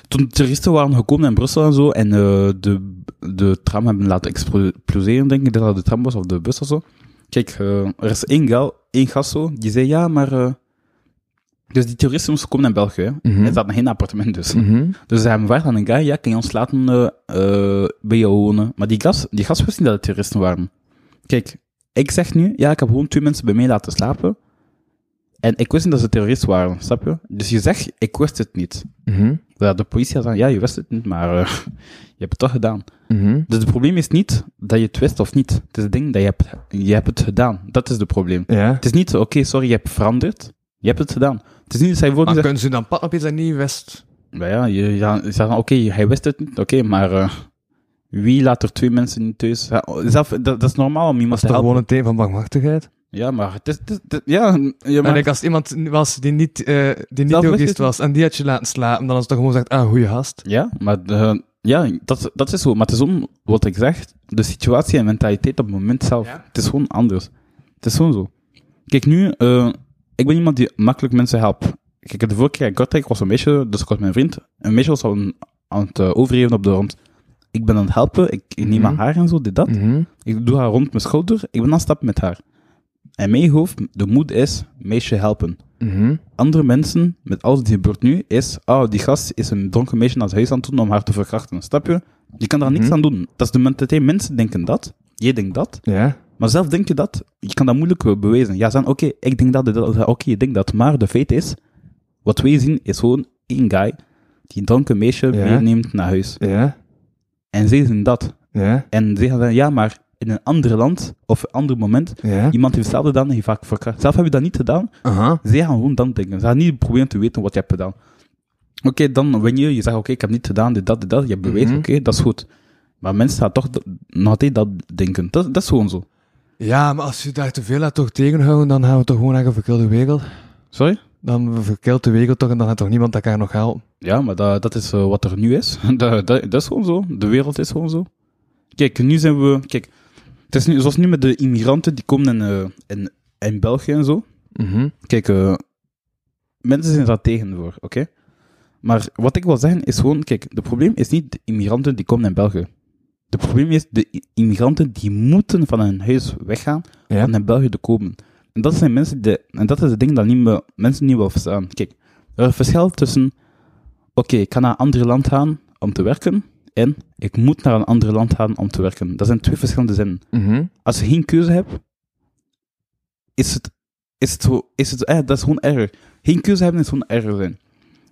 toen de toeristen waren gekomen in Brussel en zo, en eh, de, de tram hebben laten exploseren, denk ik, dat dat de tram was, of de bus of zo. Kijk, er is één, gal, één gast zo, die zei, ja, maar... dus die toeristen moesten komen in België, hè. Mhm. En ze hadden geen appartement dus. Dus ze hebben gevraagd aan een guy, ja, kan je ons laten eh, eh, bij jou wonen? Maar die gast, die gast wist niet dat het toeristen waren. Kijk, ik zeg nu, ja, ik heb gewoon twee mensen bij mij laten slapen. En ik wist niet dat ze terrorist waren, snap je? Dus je zegt, ik wist het niet. Mhm. Ja, de politie had dan, ja, je wist het niet, maar eh, je hebt het toch gedaan. Mhm. Dus het probleem is niet dat je het wist of niet. Het is het ding dat je hebt, je hebt het gedaan. Dat is het probleem. Ja. Het is niet, oké, sorry, je hebt veranderd. Je hebt het gedaan. Het is niet dat Maar zegt, kunnen ze dan pad op iets dat niet wist? nou ja, je, ja, je oké, hij wist het niet, oké, maar eh, wie laat er twee mensen niet thuis? Ja, zelf, dat, dat is normaal om iemand te helpen. gewoon een teken van bangmachtigheid? Ja, maar het is, het is- het is- ja, ja, Maar maar, like, als iemand was die niet, eh die niet het was en die had je laten slapen, dan is het toch gewoon gezegd, ah, goeie gast. ja, maar de- ja, dat, dat is zo. Maar het is gewoon wat ik zeg, de situatie en mentaliteit op het moment zelf. Ja. Het is gewoon anders. Het is gewoon zo. Kijk, nu, eh, ik ben iemand die makkelijk mensen helpt. Kijk, de vorige keer in Kortrijk was een meisje, dus ik was mijn vriend. Een meisje was aan, aan het uh, overgeven op de rond. Ik ben aan het helpen, ik, ik neem Mhm. haar en zo, dit, dat. Mhm. Ik doe haar rond mijn schouder, ik ben aan het stappen met haar. En mijn hoofd, de moed is, meisje helpen. Mhm. Andere mensen, met alles die gebeurt nu, is, oh, die gast is een dronken meisje naar huis aan het doen om haar te verkrachten. Snap je? Je kan daar niks aan doen. Dat is de mentaliteit. Mensen denken dat. Jij denkt dat. Ja. Maar zelf denk je dat. Je kan dat moeilijk eh, bewijzen. Ja, zeggen, oké, ik denk dat, oké, je denkt dat. Maar de feit is, wat wij zien, is gewoon één guy die een dronken meisje Ja. meeneemt naar huis. Ja. En zij zien dat. Ja. En ze zeggen, ja, maar in een ander land, of een ander moment, iemand heeft hetzelfde gedaan en heeft vaak verkracht. Zelf heb je dat niet gedaan, zij gaan gewoon dan denken. Ze gaan niet proberen te weten wat je hebt gedaan. Oké, dan wanneer je zegt, oké, ik heb niet gedaan, dit, dat, dit, dat, je hebt bewezen, Mhm. oké, dat is goed. Maar mensen gaan toch nog altijd dat denken. Dat, dat is gewoon zo. Ja, maar als je daar te veel laat toch tegenhouden, dan gaan we toch gewoon naar een verkeerde wereld. Sorry? Dan verkeelt de wereld toch en dan gaat toch niemand elkaar nog helpen. Ja, maar dat, dat is eh, wat er nu is. dat, dat, dat is gewoon zo. De wereld is gewoon zo. Kijk, nu zijn we... Kijk, het is nu, zoals nu met de immigranten die komen in, eh, in, in België en zo. Mhm. Kijk, eh, mensen zijn daar tegen voor, oké? Maar wat ik wil zeggen is gewoon, kijk, het probleem is niet de immigranten die komen in België. Het probleem is de immigranten die moeten van hun huis weggaan Ja. om naar België te komen. En dat zijn mensen die, en dat is het ding dat niet meer, mensen niet willen verstaan. Kijk, er is een verschil tussen, oké, ik kan naar een ander land gaan om te werken, en ik moet naar een ander land gaan om te werken. Dat zijn twee verschillende zinnen Mhm. als je geen keuze hebt, is het, is het zo, is het, eh, dat is gewoon erger. Geen keuze hebben is gewoon erger zijn.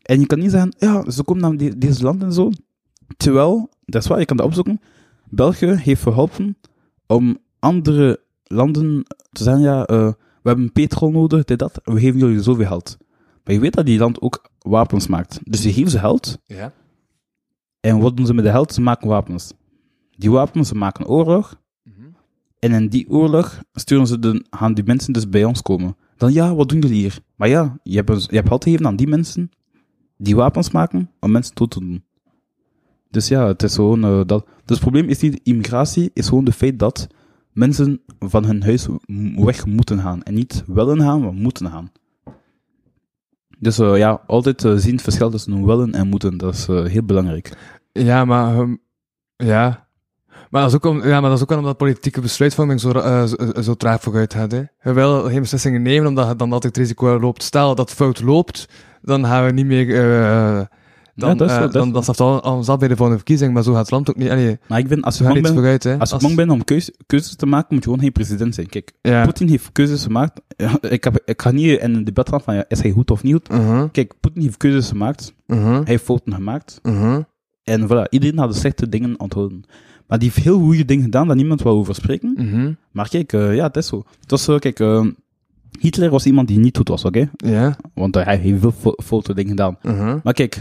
En je kan niet zeggen, ja, ze komen naar die- deze land en zo. Terwijl, dat is waar, je kan dat opzoeken. België heeft geholpen om andere landen te zeggen, ja, eh, we hebben petrol nodig, dit, dat, we geven jullie zoveel geld. Maar je weet dat die land ook wapens maakt. Dus je geeft ze geld, Ja. en wat doen ze met de geld? Ze maken wapens. Die wapens, ze maken oorlog, Mhm. en in die oorlog sturen ze de, gaan die mensen dus bij ons komen. Dan ja, wat doen jullie hier? Maar ja, je hebt, je hebt geld gegeven aan die mensen die wapens maken om mensen dood te doen. Dus ja, het is gewoon eh, dat. Dus het probleem is niet immigratie, is gewoon de feit dat mensen van hun huis weg moeten gaan. En niet willen gaan, maar moeten gaan. Dus eh, ja, altijd eh, zien het verschil tussen willen en moeten. Dat is heel belangrijk. Ja, maar... ehm, ja. Maar dat, is ook om, ja, maar dat is ook wel omdat politieke besluitvorming zo, zo, traag vooruit gaat. Hè. Je wil geen beslissingen nemen, omdat je dan altijd het risico loopt. Stel dat fout loopt, dan gaan we niet meer... dan, Ja, dat is eh, wel- dat dan, dan staat al, al zat bij de volgende verkiezing, maar zo gaat het land ook niet. Allee, Maar ik vind, als je bang bent, vooruit, hè. als je bang bent om keuzes te maken, moet je gewoon geen president zijn. Kijk, Ja. Poetin heeft keuzes gemaakt. Ik, heb, ik ga niet in een debat gaan van ja, is hij goed of niet goed. Mhm, Kijk, Poetin heeft keuzes gemaakt. mhm, Hij heeft fouten gemaakt. mhm. En voilà, iedereen had de slechte dingen onthouden. Maar die heeft heel goede dingen gedaan dat niemand wil over spreken. Maar kijk, eh, ja, het is zo. Het was zo, kijk, eh, Hitler was iemand die niet goed was, oké? Ja. Want hij heeft veel fo- foute dingen gedaan. Maar kijk,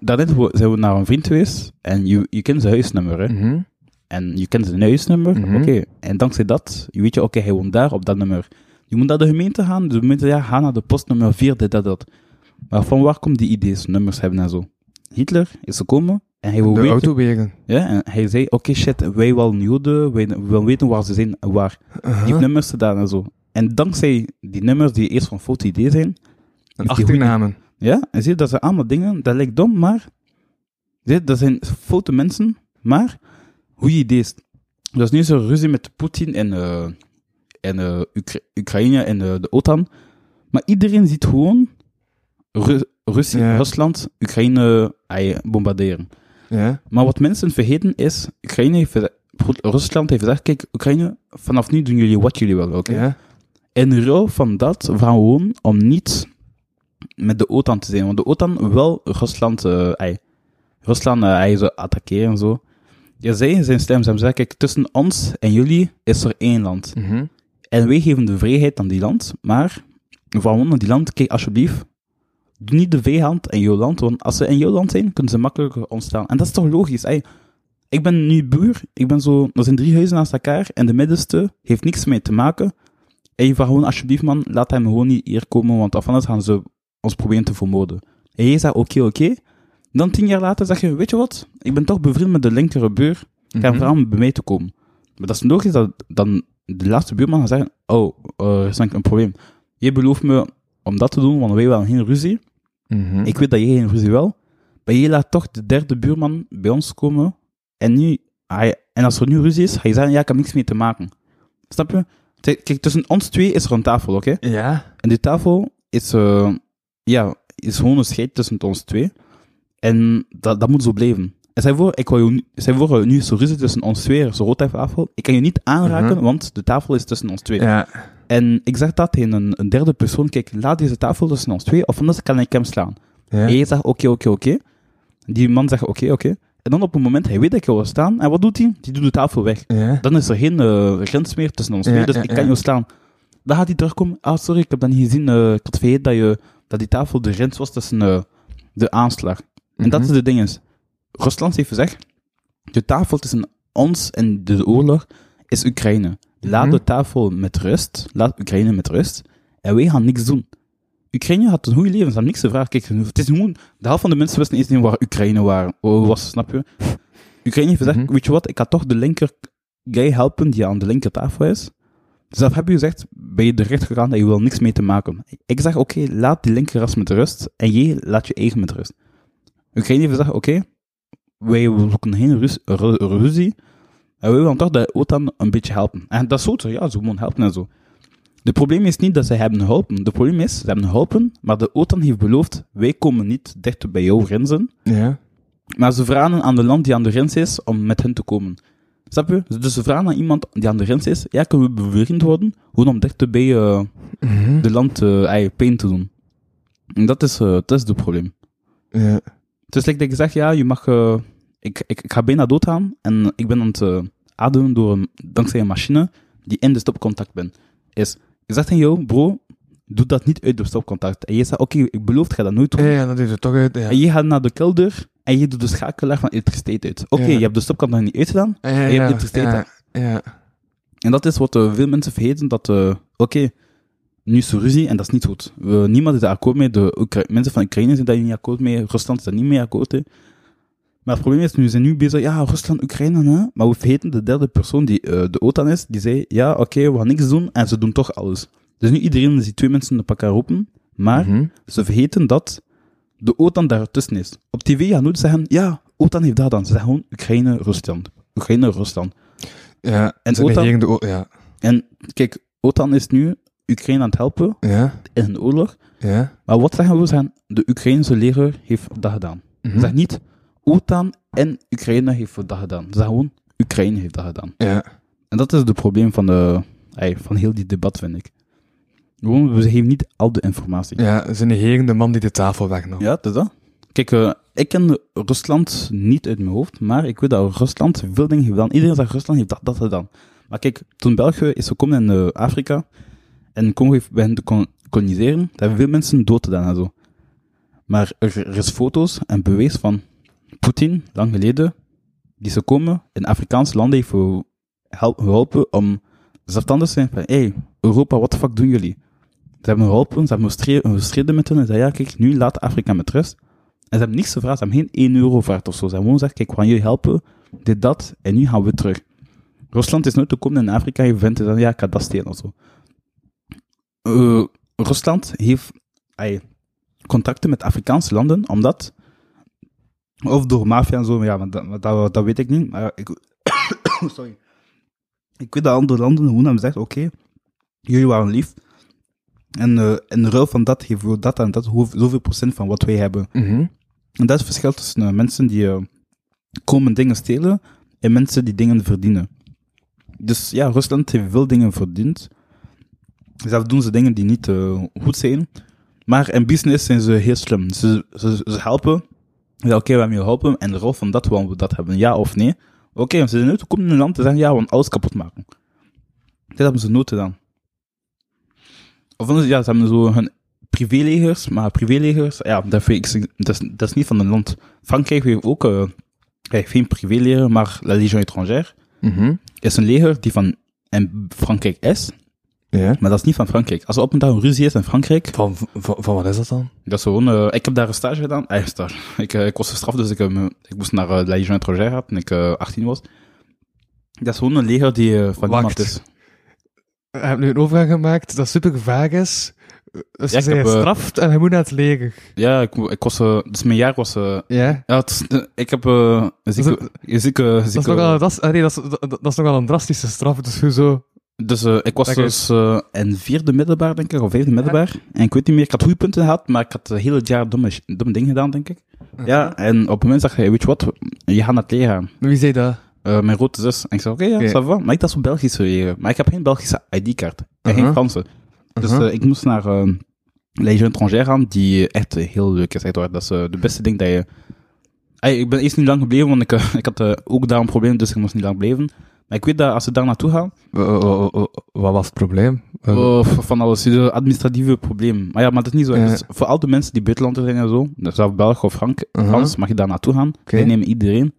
daarnet zijn we naar een vriend geweest en je, je kent zijn huisnummer, hè? mhm. En je kent zijn huisnummer, Mhm. oké. En dankzij dat, je weet je, oké, hij woont daar op dat nummer. Je moet naar de gemeente gaan, de gemeente, ja, ga naar de postnummer 4, dit, dat, dat. Maar van waar komt die idee's, nummers hebben en zo? Hitler is gekomen en hij wil De weten, ja, en hij zei, oké, shit, wij willen Joden, wij willen weten waar ze zijn, en waar. Die Uh-huh. nummers gedaan en zo. En dankzij die nummers die eerst van foto idee zijn, En achternamen. Ja, en zie je, dat zijn allemaal dingen, dat lijkt dom, maar zie je, dat zijn foute mensen, maar goede ideeën. Dus nu is er ruzie met Poetin en, eh, en Ukra- Oekraïne en eh, de OTAN, maar iedereen ziet gewoon Ru- Russie, Ja. Rusland, Oekraïne bombarderen. Ja. Maar wat mensen vergeten is, Oekraïne heeft, Rusland heeft gezegd, kijk, Oekraïne, vanaf nu doen jullie wat jullie willen, oké? Ja. in ruil van dat we gewoon om niet met de OTAN te zijn. Want de OTAN wil Rusland, eh Rusland eh, ey, zo attackeren en zo. Ja, zij zijn slim. Ze kijk, tussen ons en jullie is er één land. Mhm. En wij geven de vrijheid aan die land, maar gewoon aan die land, kijk, alsjeblieft, doe niet de vijand in jouw land, want als ze in jouw land zijn, kunnen ze makkelijker ontstaan. En dat is toch logisch. Ik ben nu buur, ik ben zo, er zijn drie huizen naast elkaar, en de middenste heeft niks mee te maken. En je vraagt gewoon, alsjeblieft man, laat hem gewoon niet hier komen, want anders gaan ze ons proberen te vermoorden. En jij zegt, oké, oké. Dan tien jaar later zeg je, weet je wat, ik ben toch bevriend met de linkere buur, ik ga Mhm. vragen om bij mij te komen. Maar dat is logisch dat dan de laatste buurman gaat zeggen, oh, eh, er is een probleem. Je belooft me om dat te doen, want wij willen geen ruzie. Mhm. Ik weet dat jij geen ruzie wil. Maar je laat toch de derde buurman bij ons komen. En nu, hij, en als er nu ruzie is, ga je zeggen, ja, ik heb niks mee te maken. Snap je? Kijk, kijk, tussen ons twee is er een tafel, oké? Ja. En die tafel is, eh, ja, is gewoon een scheid tussen ons twee. En dat, dat moet zo blijven. En je voor, ik wil je, nu- je voor, nu is er ruzie tussen ons twee, een rode tafel. Ik kan je niet aanraken, Mhm. want de tafel is tussen ons twee. Ja. En ik zeg dat tegen een, een derde persoon, kijk, laat deze tafel tussen ons twee, of anders kan ik hem slaan. Ja. En je zegt, oké, oké, oké. Die man zegt, oké, oké. En dan op een moment, hij weet dat ik wil staan, en wat doet hij? Die doet de tafel weg. Ja. Dan is er geen eh, grens meer tussen ons twee, dus ik kan jou slaan. Dan gaat hij terugkomen, ah, sorry, ik heb dat niet gezien, eh, ik had vergeten dat, je, dat die tafel de grens was tussen eh, de aanslag. En dat is Mhm. de ding is, Rusland heeft gezegd, de tafel tussen ons en de oorlog is Oekraïne. Laat Mhm. de tafel met rust, laat Oekraïne met rust, en wij gaan niks doen. Oekraïne had een goede leven, ze hebben niks te vragen. Kijk, het is gewoon, de helft van de mensen wisten niet eens waar Oekraïne waar, was, snap je? Oekraïne heeft gezegd, Mhm. weet je wat, ik ga toch de linker guy helpen die aan de linker tafel is. Dus dat heb je gezegd, ben je recht gegaan dat je wil niks mee te maken. Ik zeg, oké, laat die linkerras met rust, en jij laat je eigen met rust. Oekraïne heeft gezegd, oké, wij zoeken geen ru- ruzie, en wij willen toch de OTAN een beetje helpen. En dat is zo, ja, ze moeten helpen en zo. Het probleem is niet dat ze hebben geholpen. Het probleem is, ze hebben geholpen, maar de OTAN heeft beloofd, wij komen niet dichter bij jouw grenzen, Ja. maar ze vragen aan de land die aan de grens is om met hen te komen. Snap je? Dus ze vragen aan iemand die aan de grens is, ja, kunnen we bevriend worden? Gewoon om dichter bij Mhm. de land eh, pijn te doen. En dat is, eh, dat is het probleem. Ja. Het is like dat ik zeg, ja, je mag... ik, ik, ik ga bijna doodgaan en ik ben aan het ademen door een, dankzij een machine die in de stopcontact ben. Is, ik zeg tegen jou, bro, doe dat niet uit de stopcontact. En je zegt, oké, ik beloof, ga dat nooit doen. Ja, ja, dat is er toch uit. Ja. En je gaat naar de kelder en je doet de schakelaar van elektriciteit uit. Oké, Ja. je hebt de stopcontact niet uitgedaan. Ja, je hebt elektriciteit. ja. En dat is wat eh, veel mensen vergeten, dat, eh, oké, nu is er ruzie en dat is niet goed. We, niemand is daar akkoord mee. De Oekra- mensen van Oekraïne zijn daar niet akkoord mee. Rusland is daar niet mee akkoord mee. Maar het probleem is, nu zijn nu bezig, ja, Rusland, Oekraïne, hè? maar we vergeten de derde persoon die eh, de OTAN is, die zei, ja, oké, we gaan niks doen en ze doen toch alles. Dus nu iedereen die twee mensen op elkaar roepen, maar Mhm. ze vergeten dat de OTAN daartussen is. Op tv gaan nooit zeggen, ja, OTAN heeft dat dan. Ze zeggen gewoon Oekraïne, Rusland. Oekraïne, Rusland. Ja, En ze OTAN- de ja. En kijk, OTAN is nu Oekraïne aan het helpen Ja, in een oorlog. ja. Maar wat zeggen we? We zeggen, de Oekraïnse leger heeft dat gedaan. Mhm. Ze zeggen niet, OTAN en Oekraïne heeft dat gedaan. Ze zeggen gewoon, Oekraïne heeft dat gedaan. Ja. En dat is het probleem van, de, ey, van heel die debat, vind ik. Gewoon, we geven niet al de informatie. Ja, ze negeren de man die de tafel wegnam. Ja, dat is dat. Kijk, eh, ik ken Rusland niet uit mijn hoofd, maar ik weet dat Rusland veel dingen heeft gedaan. Iedereen zegt Rusland heeft dat, dat gedaan. Maar kijk, toen België is gekomen in eh, Afrika en Congo heeft begint te kon- koloniseren, daar hebben veel mensen dood gedaan en zo. Maar er, is foto's en bewijs van Poetin, lang geleden, die ze komen in Afrikaanse landen heeft geholpen om zelfstandig te zijn van, hey, Europa, wat de fuck doen jullie? Ze hebben geholpen, ze hebben gestre- gestreden met hen en zeiden, ja, kijk, nu laat Afrika met rust. En ze hebben niks gevraagd, ze hebben geen 1 euro gevraagd of zo. Ze hebben gewoon gezegd, kijk, we gaan jullie helpen, dit, dat, en nu gaan we terug. Rusland is nooit gekomen in Afrika en vindt dan, ja, ik ga of zo. Eh, Rusland heeft ey, contacten met Afrikaanse landen, omdat, of door maffia en zo, ja, maar dat, dat weet ik niet, maar ik, sorry. Ik weet dat andere landen gewoon hebben gezegd, oké, jullie waren lief, en eh, in ruil van dat geven we dat en dat, hoe- zoveel procent van wat wij hebben. Mhm. En dat is het verschil tussen eh, mensen die eh, komen dingen stelen en mensen die dingen verdienen. Dus ja, Rusland heeft veel dingen verdiend. Zelf doen ze dingen die niet goed zijn. Maar in business zijn ze heel slim. Ze, ze, ze helpen. Oké, we hebben je geholpen. En de rol van dat willen we dat hebben, ja of nee. Oké, ze zijn nooit gekomen in een land te zeggen, ja, we gaan alles kapot maken. Dit hebben ze nooit gedaan. Of anders, ja, ze hebben zo hun privélegers, maar privélegers, ja, dat, vind ik, dat, is, dat is niet van een land. Frankrijk heeft ook eh, heeft geen privéleger, maar la Légion étrangère Mhm. is een leger die van in Frankrijk is, Ja. maar dat is niet van Frankrijk. Als er op een dag een ruzie is in Frankrijk, Van, van, van wat is dat dan? dat is gewoon, eh, ik heb daar een stage gedaan. Eh, stage. Ik, eh, ik was gestraft, dus ik, ik moest naar La Légion étrangère toen ik eh, 18 was. Dat is gewoon een leger die van Wacht. niemand is. Je hebt nu een overgang gemaakt dat super vaag is. Dus Ja, heb, bent eh, gestraft en je moet naar het leger. Ja, ik, ik was, eh, dus mijn jaar was, eh, Ja. ja, het is- ik heb, een zieke, Dat een zieke, Dat is, nogal, nee, dat, is, dat, dat is nogal een drastische straf. Dus hoezo? Dus ik was dus in vierde middelbaar, denk ik, of vijfde middelbaar. En ik weet niet meer, ik had goede punten gehad, maar ik had het hele jaar domme, domme dingen gedaan, denk ik. Ja, en op het moment dacht hij, weet je wat, je gaat naar het leger gaan. Wie zei dat? Eh, mijn grote zus. En ik zei, oké, ja, Oké. ça va. Maar ik dacht zo Belgische leger. Maar ik heb geen Belgische ID-kaart. En Uh-huh. geen Franse. Dus Uh-huh. eh, ik moest naar uh, Légion étrangère gaan, die echt eh, heel leuk is. Dat is eh, de beste ding dat je... Ik ben eerst niet lang gebleven, want ik, eh, ik had eh, ook daar een probleem, dus ik moest niet lang blijven. Maar ik weet dat als ze daar naartoe gaan, Wa- wa- wa- Wat was het probleem? Eh, Oh, van alles. Administratieve probleem. Maar ja, maar dat is niet zo. Ja. Dus voor al de mensen die buitenlanders zijn en zo, zelf Belg of Frank, Uh-huh. Frans, mag je daar naartoe gaan. Oké. Die nemen iedereen.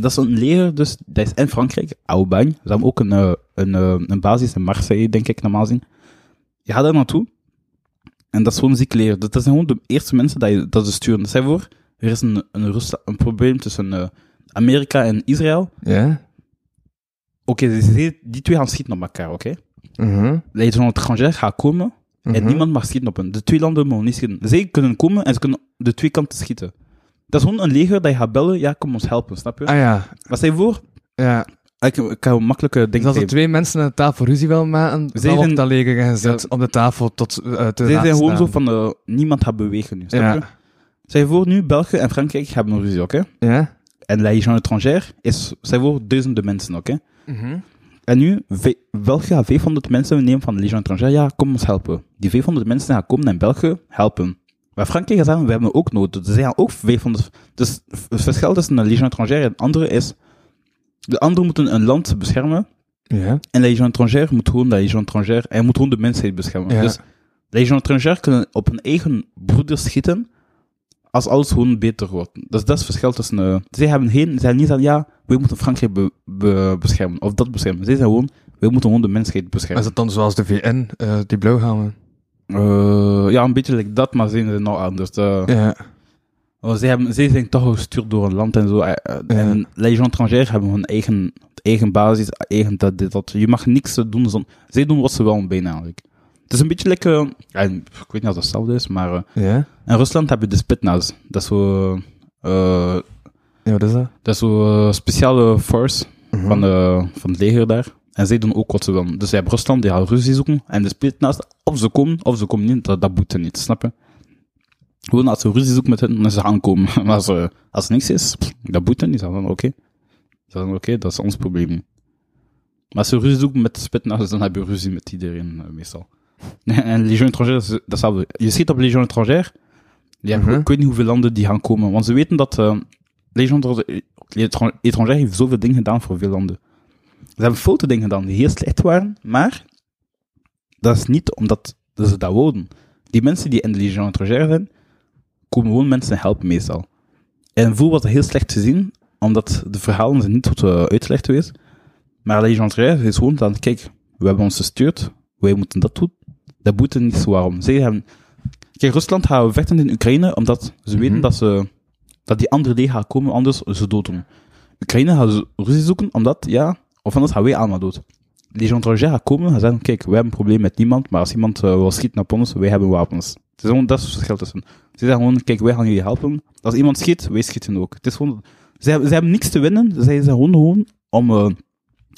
Dat is een leger, dus dat is in Frankrijk, Aubagne. Ze hebben ook een, eh, een, eh, een basis in Marseille, denk ik, normaal gezien. Je gaat daar naartoe. En dat is gewoon een ziek leger. Dat, dat zijn gewoon de eerste mensen dat, je, dat ze sturen. Stel je voor, er is een, een, probleem tussen eh, Amerika en Israël. Ja? Oké, die, die twee gaan schieten op elkaar, oké? Mhm. Légion étrangère gaat komen. En Mhm. niemand mag schieten op hen. De twee landen mogen niet schieten. Zij kunnen komen en ze kunnen de twee kanten schieten. Dat is gewoon een leger dat je gaat bellen. Ja, kom ons helpen, snap je? Ah ja. Wat stel je voor? Ja. Ik, ik kan een makkelijke Dus ding als er twee mensen aan de tafel ruzie willen maken, Zij dan zijn- op dat leger gezet om de tafel tot uh, te Zij laten zijn gewoon zo van, eh, niemand gaat bewegen nu, snap je? Ja. Je voor, nu België en Frankrijk hebben een ruzie, oké? Ja? En Légion étrangère is, je voor, duizenden mensen, oké? Mhm. En nu, België gaat 500 mensen nemen van de Légion étrangère. Ja, kom ons helpen. Die 500 mensen gaan komen naar België helpen. Maar Frankrijk zeggen, we hebben ook nood. Dus zij gaan ook 500... Dus het verschil tussen de Légion étrangère en andere is... De anderen moeten een land beschermen. Ja. En de Légion étrangère moet gewoon de Légion étrangère... En moet gewoon de mensheid beschermen. Ja. Dus de Légion étrangère kunnen op hun eigen broeders schieten... Als alles gewoon beter wordt. Dus dat is het verschil tussen... eh zij hebben geen... Zij zijn niet aan, ja, we moeten Frankrijk be- be- beschermen. Of dat beschermen. Zij zijn gewoon... We moeten gewoon de mensheid beschermen. Is het dan zoals de VN, eh, die blauw Eh, ja, een beetje like dat, maar zijn ze nog anders. Uh, zij, hebben, zij zijn toch gestuurd door een land en zo. eh, eh, En étrangère hebben hun eigen, eigen basis, eigen dat, dit, dat. Je mag niks doen zonder... Zij doen wat ze wel bijna eigenlijk. Het is een beetje lekker... ik weet niet of dat hetzelfde is, maar... in Rusland heb je de Spetsnaz. Dat is zo... Ja, wat is dat? dat is zo eh, speciale force Mhm. van, de, van het leger daar. En zij doen ook wat ze willen. Dus je hebt Rusland, die gaat ruzie zoeken. En de Spetsnaz, of ze komen, of ze komen niet, dat, dat boete niet, snap je? Gewoon als ze ruzie zoeken met hen, dan ze gaan komen. Maar als, er- als er niks is, dat boete niet, dan oké. Dan oké, dat is ons probleem. Maar als ze ruzie zoeken met de Spetsnaz, dan heb je ruzie met iedereen, eh, meestal. en Légion étrangère, is datzelfde. Je schiet op Légion étrangère, je hebt, Mhm. ik weet niet hoeveel landen die gaan komen. Want ze weten dat uh, Légion étran- étrangère heeft zoveel dingen gedaan voor veel landen. Ze hebben foute dingen gedaan die heel slecht waren, maar dat is niet omdat ze dat wouden. Die mensen die in de Légion étrangère zijn, komen gewoon mensen helpen meestal. En voor was dat heel slecht te zien, omdat de verhalen zijn niet goed uh, uitgelegd geweest. Maar Légion étrangère is gewoon dan, kijk, we hebben ons gestuurd, wij moeten dat doen. Dat boete niet zo waarom. Zij hebben... Kijk, Rusland gaat vechten in Oekraïne, omdat ze weten Mhm. dat, ze, dat die andere leger gaat komen, anders ze dood doen. Oekraïne gaat ze zoeken, omdat, ja, of anders gaan wij allemaal dood. Légion étrangère gaat komen en zeggen, kijk, wij hebben een probleem met niemand, maar als iemand uh, wil schieten op ons, wij hebben wapens. Het is gewoon, dat is het verschil tussen. Ze zeggen gewoon, kijk, wij gaan jullie helpen. Als iemand schiet, wij schieten ook. Het is gewoon, ze hebben, ze hebben niks te winnen, ze zijn gewoon gewoon om, uh,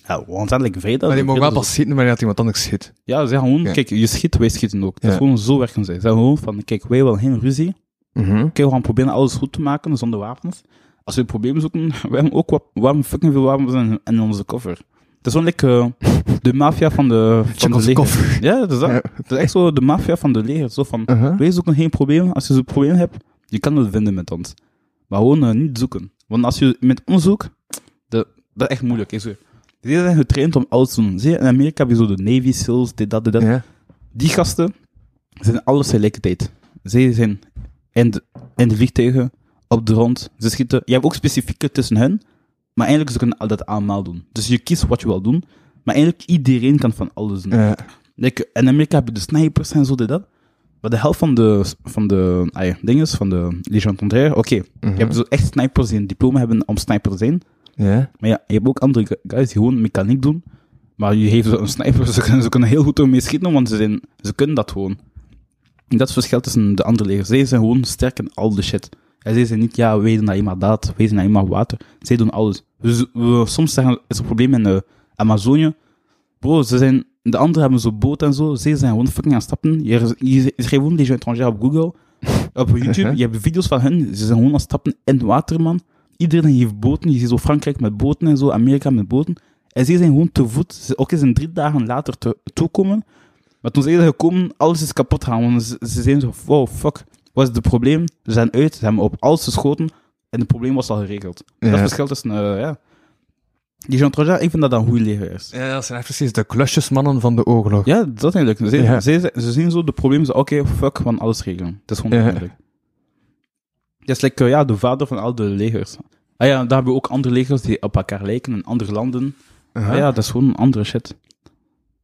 ja, uiteindelijk vrijdag. Maar die mogen wel pas schieten wanneer iemand anders schiet. Ja, ze zeggen gewoon, Ja. kijk, je schiet, wij schieten ook. Het is gewoon zo werken zij. Ze zeggen gewoon van, kijk, wij willen geen ruzie. Mhm. Oké, we gaan proberen alles goed te maken zonder wapens. Als we problemen zoeken, we hebben ook wat, hebben fucking veel wapens in, in onze koffer. Het is gewoon like, eh, de maffia van de, van de leger. koffer. Ja, dat is dat. Ja. Het is echt zo de maffia van de leger. Zo van, Uh-huh. wees zoeken geen probleem. Als je zo'n probleem hebt, je kan het vinden met ons. Maar gewoon eh, niet zoeken. Want als je met ons zoekt, de, dat is echt moeilijk. Is die zijn getraind om alles te doen. Zie je, in Amerika heb je zo de Navy SEALs, dit, dat, dit, dat. Ja. Die gasten zijn alles tegelijkertijd. Zij zijn in de, in de vliegtuigen, op de grond, ze schieten. Je hebt ook specifieke tussen hen, maar eigenlijk ze kunnen al dat allemaal doen. Dus je kiest wat je wil doen, maar eigenlijk iedereen kan van alles doen. Ja. Like, in Amerika heb je de snipers en zo, dit, dat. Maar de helft van de, van de ah ja, dinges, van de Legion Contraire, oké. Mhm. Je hebt zo echt snipers die een diploma hebben om sniper te zijn. Ja. Maar ja, je hebt ook andere gu- guys die gewoon mechaniek doen. Maar je geeft ze een sniper, ze kunnen, ze kunnen heel goed ermee schieten, want ze, zijn, ze kunnen dat gewoon. En dat is het verschil tussen de andere legers. Zij zijn gewoon sterk in al de shit. En zij zijn niet, ja, wij doen alleen maar dat, wij doen alleen maar water. Zij doen alles. Dus we, soms zeggen, is er een probleem in de Amazonië. Bro, ze zijn, de anderen hebben zo boot en zo. Zij zijn gewoon fucking aan het stappen. Je, je, je schrijft gewoon Legion Étrangère op Google, op YouTube. je hebt video's van hen. Ze zijn gewoon aan het stappen in het water, man. Iedereen heeft boten. Je ziet zo Frankrijk met boten en zo, Amerika met boten. En zij zijn gewoon te voet. Ze, ook eens een drie dagen later te, toekomen. Maar toen ze zijn gekomen, alles is kapot gaan. Want ze, ze zijn zo, wow, fuck. Wat is het probleem? Ze zijn uit, ze hebben op alles geschoten. En het probleem was al geregeld. Dat is het verschil tussen, eh, ja. Die Jean Troja, ik vind dat dat een goede leger is. Ja, dat zijn echt precies de klusjesmannen van de oorlog. Ja, dat eigenlijk. Ze, Ja. ze, ze zien zo de problemen, zo, oké, fuck, van alles regelen. Dat is gewoon Ja. belangrijk. Dat is like, eh, ja, de vader van al de legers. Ah ja, daar hebben we ook andere legers die op elkaar lijken in andere landen. Ah ja, dat is gewoon andere shit.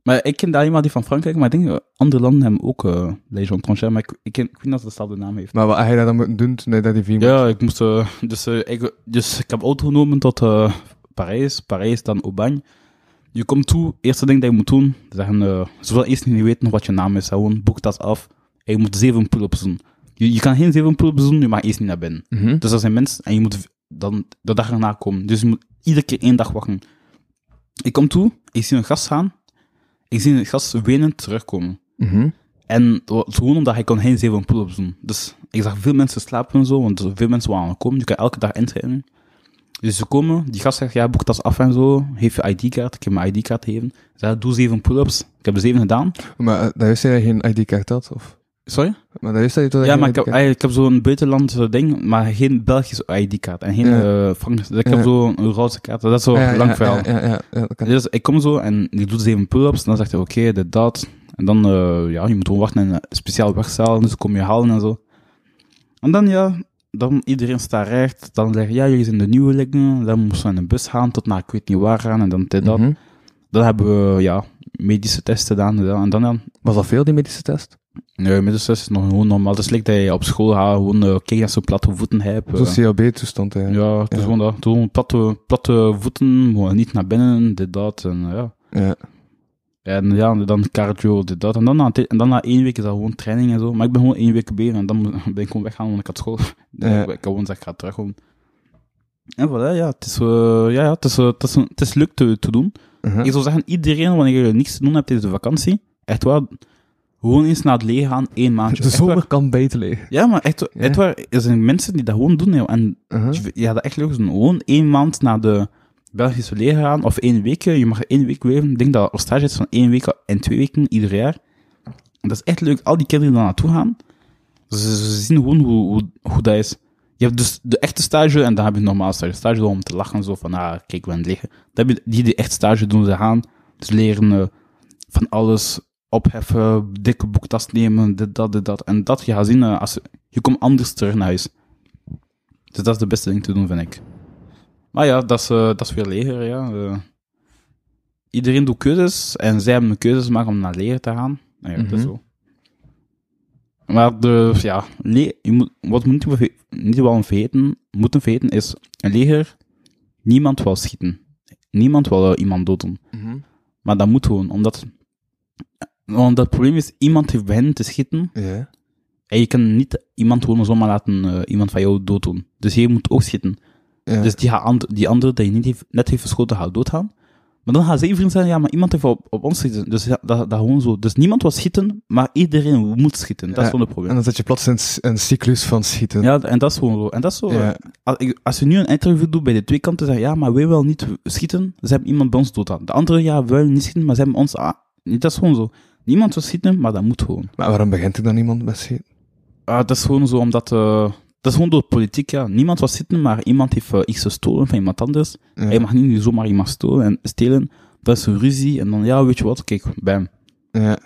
Maar ik ken daar iemand die van Frankrijk, maar ik denk, andere landen hebben ook eh Legion Étrangère, maar ik, ik, ken, ik weet niet of het dezelfde naam heeft. Maar wat je dat dan moeten doen toen dat die vier Ja, ik moest, eh, dus, eh, ik, dus ik heb auto genomen tot eh, Parijs, Parijs dan Aubagne. Je komt toe, eerste ding dat je moet doen, ze zeggen, ze willen eerst niet weten wat je naam is, gewoon boek dat af. En je moet zeven pull-ups doen. Je, je kan geen zeven pull-ups doen, je mag eerst niet naar binnen. Mhm. Dus er zijn mensen, en je moet dan de dag erna komen. Dus je moet iedere keer één dag wachten. Ik kom toe, ik zie een gast gaan, ik zie een gast wenend terugkomen. Mhm. En gewoon omdat hij kon geen zeven pull-ups doen. Dus ik zag veel mensen slapen en zo, want veel mensen waren komen. Je kan elke dag inschrijven. Dus ze komen, die gast zegt, ja, boek dat af en zo. Geef je ID-kaart, ik heb mijn ID-kaart gegeven. Ze doe zeven pull-ups. Ik heb er zeven gedaan. Maar uh, is dat je geen ID-kaart had? Of? Sorry? Maar dat is dat je toch Ja, maar ik heb, ik heb zo'n buitenlandse ding, maar geen Belgische ID-kaart. En geen Ja. eh Frans. Ik heb Ja. zo'n Roodse kaart. Dat is zo Ja, lang verhaal. Dus ik kom zo en ik doe zeven pull-ups. Dan zegt hij, oké, dit, dat. En dan, eh, ja, je moet gewoon wachten in een speciaal wegzaal. Dus kom je halen en zo. En dan, ja, dan iedereen staat recht. Dan zeggen ja, jullie zijn de nieuwelingen. Dan moesten we in een bus gaan tot naar ik weet niet waar gaan. En dan dit, dat. Mhm. Dan hebben we, ja, medische testen gedaan. En en dan, dan Was dat veel, die medische test? Nee, test is nog gewoon normaal. Het is like dat je op school gaat, gewoon, uh, kijk dat zo platte voeten hebt. Zo'n CLB-toestand, hè. ja, het is Ja. gewoon dat. Gewoon platte, platte voeten, gewoon niet naar binnen, dit, dat. En ja. Ja. En ja, dan cardio, dit, dat. En dan, na, en dan na één week is dat gewoon training en zo. Maar ik ben gewoon één week bezig en dan ben ik gewoon weggaan, want ik had school. Ja. Ik, kan gewoon zeggen, ik ga. En voilà, ja, het is, eh, ja, ja, het is, eh, het is, het is leuk te, te doen. Uh-huh. Ik zou zeggen, iedereen, wanneer je niks te doen hebt tijdens de vakantie, echt waar, gewoon eens naar het leger gaan, één maandje. De waar. zomer kan beter liggen. Ja, maar echt, Ja. echt waar, er zijn mensen die dat gewoon doen, joh. En Uh-huh. ja, dat echt leuk doen. Gewoon één maand naar de Belgische leger gaan, of één week. Je mag één week blijven. Ik denk dat er stage is van één week en twee weken ieder jaar. En dat is echt leuk. Al die kinderen die daar naartoe gaan, ze, ze zien gewoon hoe, hoe, hoe dat is. Je hebt dus de echte stage en dan heb je normaal stage. Stage om te lachen, zo van, ah, kijk, we aan het liggen. Dan heb je die die echt stage doen, ze gaan. Ze leren eh, van alles opheffen, dikke boektas nemen, dit, dat, dit, dat. En dat je gaat zien, eh, als je, je komt anders terug naar huis. Dus dat is de beste ding te doen, vind ik. Maar ja, dat is, eh, dat is weer leger, ja. Eh, iedereen doet keuzes en zij hebben keuzes gemaakt om naar leger te gaan. Nou ja, dat is Mhm. zo. Maar de, ja, je moet, wat niet, verge- niet wel vergeten, moeten vergeten is, een leger, niemand wil schieten. Niemand wil iemand doden. Mhm. Maar dat moet gewoon, omdat, want het probleem is, iemand heeft beginnen te schieten, Ja. en je kan niet iemand gewoon zomaar laten, eh, iemand van jou dood doen. Dus je moet ook schieten. Ja. Dus die, gaat die andere die je niet heeft, net heeft verschoten, gaat doodgaan. Maar dan gaan zij vrienden zeggen, ja, maar iemand heeft op, op ons schieten. Dus ja, dat, dat gewoon zo. Dus niemand wil schieten, maar iedereen moet schieten. Dat is gewoon het probleem. En dan zit je plots in een, cyclus van schieten. Ja, en dat is gewoon zo. En dat is zo. Ja. eh, Als, je nu een interview doet bij de twee kanten, zeg je, ja, maar wij willen niet schieten, ze hebben iemand bij ons dood aan. De andere, ja, we willen niet schieten, maar ze hebben ons. Nee, Dat is gewoon zo. Niemand wil schieten, maar dat moet gewoon. Maar waarom begint er dan iemand met schieten? Ah, dat is gewoon zo, omdat... eh, dat is gewoon door politiek, ja. Niemand wil schieten, maar iemand heeft eh, iets gestolen van iemand anders. Ja. Hij mag niet zomaar iemand stolen en stelen. Dat is een ruzie. En dan, ja, weet je wat, kijk, bam. Ja.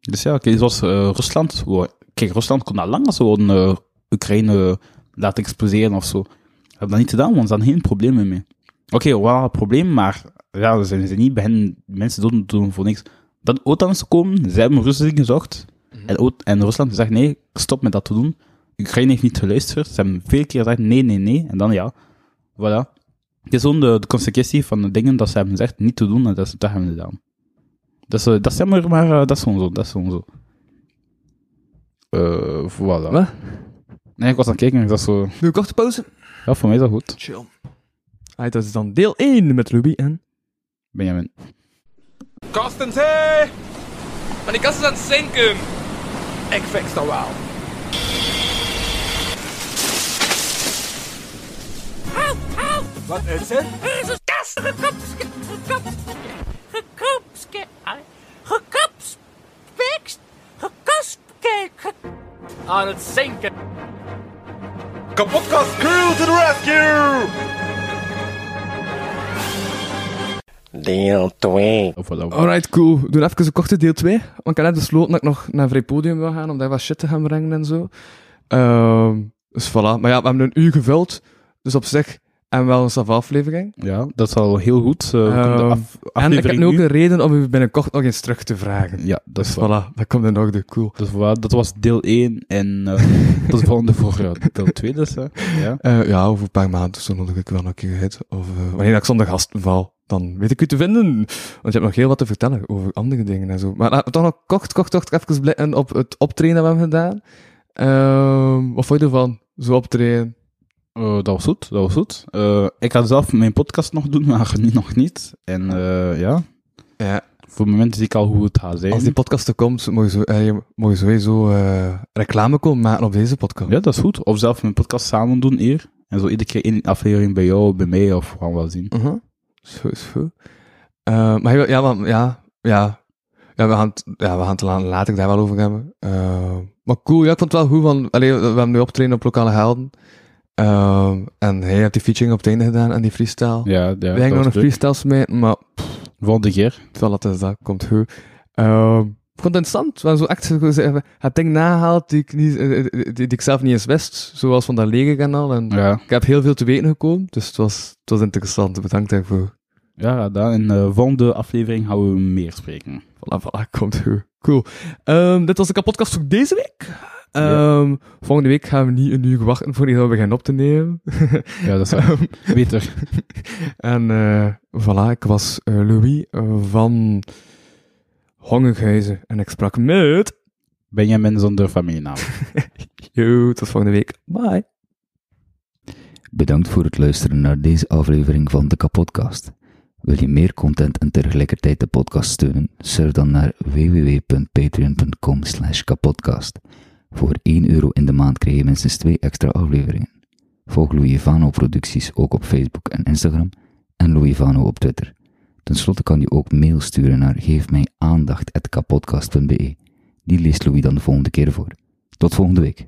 Dus ja, kijk, zoals eh, Rusland. Kijk, Rusland kon al lang gewoon eh, Oekraïne laten exploseren of zo. Ze hebben dat niet gedaan, want ze hadden geen problemen mee. Oké, we hadden een probleem, maar ja, ze zijn ze niet bij hen mensen doen, doen voor niks. Dat OTAN is gekomen, ze hebben Rusland gezocht. En, Oot- en Rusland zegt nee, stop met dat te doen. Oekraïne heeft niet geluisterd. Ze hebben veel keer gezegd nee, nee, nee. En dan ja, voilà. Het is gewoon de, de consequentie van de dingen dat ze hebben gezegd niet te doen en dat ze dat hebben gedaan. Dat is, eh, dat is jammer, maar eh, dat is gewoon zo. Dat is gewoon zo. Eh, voilà. Wat? Nee, ik was aan het kijken en dat is zo... Doe een korte pauze? Ja, voor mij is dat goed. Chill. Ah, dat is dan deel 1 met Ruby en... Benjamin. Kostens, hé! Maar die kast is aan het zinken. Ik fix dat wel. Wat is het? Er is een kast gekapske, gekap, gekapske, gekapspekst, gekaspke, ge- aan het zinken. Kapotkast crew to the rescue! Deel 2. Of voilà. Alright, cool. We doen even een korte deel 2. Want ik heb net besloten dat ik nog naar Vrij Podium wil gaan, om daar wat shit te gaan brengen en zo. Ehm, dus voilà. Maar ja, we hebben een uur gevuld. Dus op zich en wel een sava aflevering. Ja, dat is al heel goed. Eh, de Ehm, af- En ik heb nu ook een reden om u binnenkort nog eens terug te vragen. Ja, dat is Dus waar. voilà, dat komt in orde. Cool. Dus voilà, dat was deel 1 en eh, dat is de volgende voor ja, deel 2 dus. hè. Ja. Eh, ja, over een paar maanden zo nodig ik wel nog een keer uit. Of eh, wanneer ik zonder gasten val, dan weet ik u te vinden. Want je hebt nog heel wat te vertellen over andere dingen en zo. Maar laten we toch nog kort, kort, kort even blikken op het optreden dat we hebben gedaan. Ehm, wat vond je ervan? Zo optreden. Eh, dat was goed, dat was goed. Eh, ik ga zelf mijn podcast nog doen, maar nu nog niet. En eh, ja, Ja. voor het moment zie ik al hoe het gaat zijn. Als die podcast er komt, moet je, zo, eh, je sowieso reclame komen maken op deze podcast. Ja, dat is goed. Of zelf mijn podcast samen doen hier. En zo iedere keer één aflevering bij jou, bij mij, of we wel zien. Uh-huh. Zo is goed. Eh, maar ja, maar- ja, ja, ja, we gaan het, ja, we gaan het later daar wel over hebben. Eh, maar cool, ja, ik vond het wel goed, van, allee, we hebben nu optreden op lokale helden. Eh, en hij heeft die featuring op het einde gedaan en die freestyle. Ja, ja we gingen nog een leuk. freestyles mee, maar Volgende keer. wel dat is dat, komt goed. Ik vond het interessant, hebben zo echt het ding nagehaald die ik, niet, eh, eh, die, die ik zelf niet eens wist, zoals van dat legerkanaal. En Ja, ik heb heel veel te weten gekomen, dus het was, het was interessant. Bedankt daarvoor. ja dan in de volgende aflevering gaan we meer spreken. Voilà, voilà, komt goed. Cool. Ehm, dit was de kapotkast voor deze week. Ehm, Volgende week gaan we niet een uur wachten voor we beginnen op te nemen. Ja, dat is waar. beter. en eh, voilà, ik was Louis van Hongerhuizen en ik sprak met... Benjamin zonder familienaam. Yo, tot volgende week. Bye. Bedankt voor het luisteren naar deze aflevering van de Kapodcast. Wil je meer content en tegelijkertijd de podcast steunen? Surf dan naar www.patreon.com slash kapodcast. Voor 1 euro in de maand krijg je minstens 2 extra afleveringen. Volg Louis Vano producties ook op Facebook en Instagram en Louis Vano op Twitter. Ten slotte kan je ook mail sturen naar geefmijaandacht.kapodcast.be. Die leest Louis dan de volgende keer voor. Tot volgende week.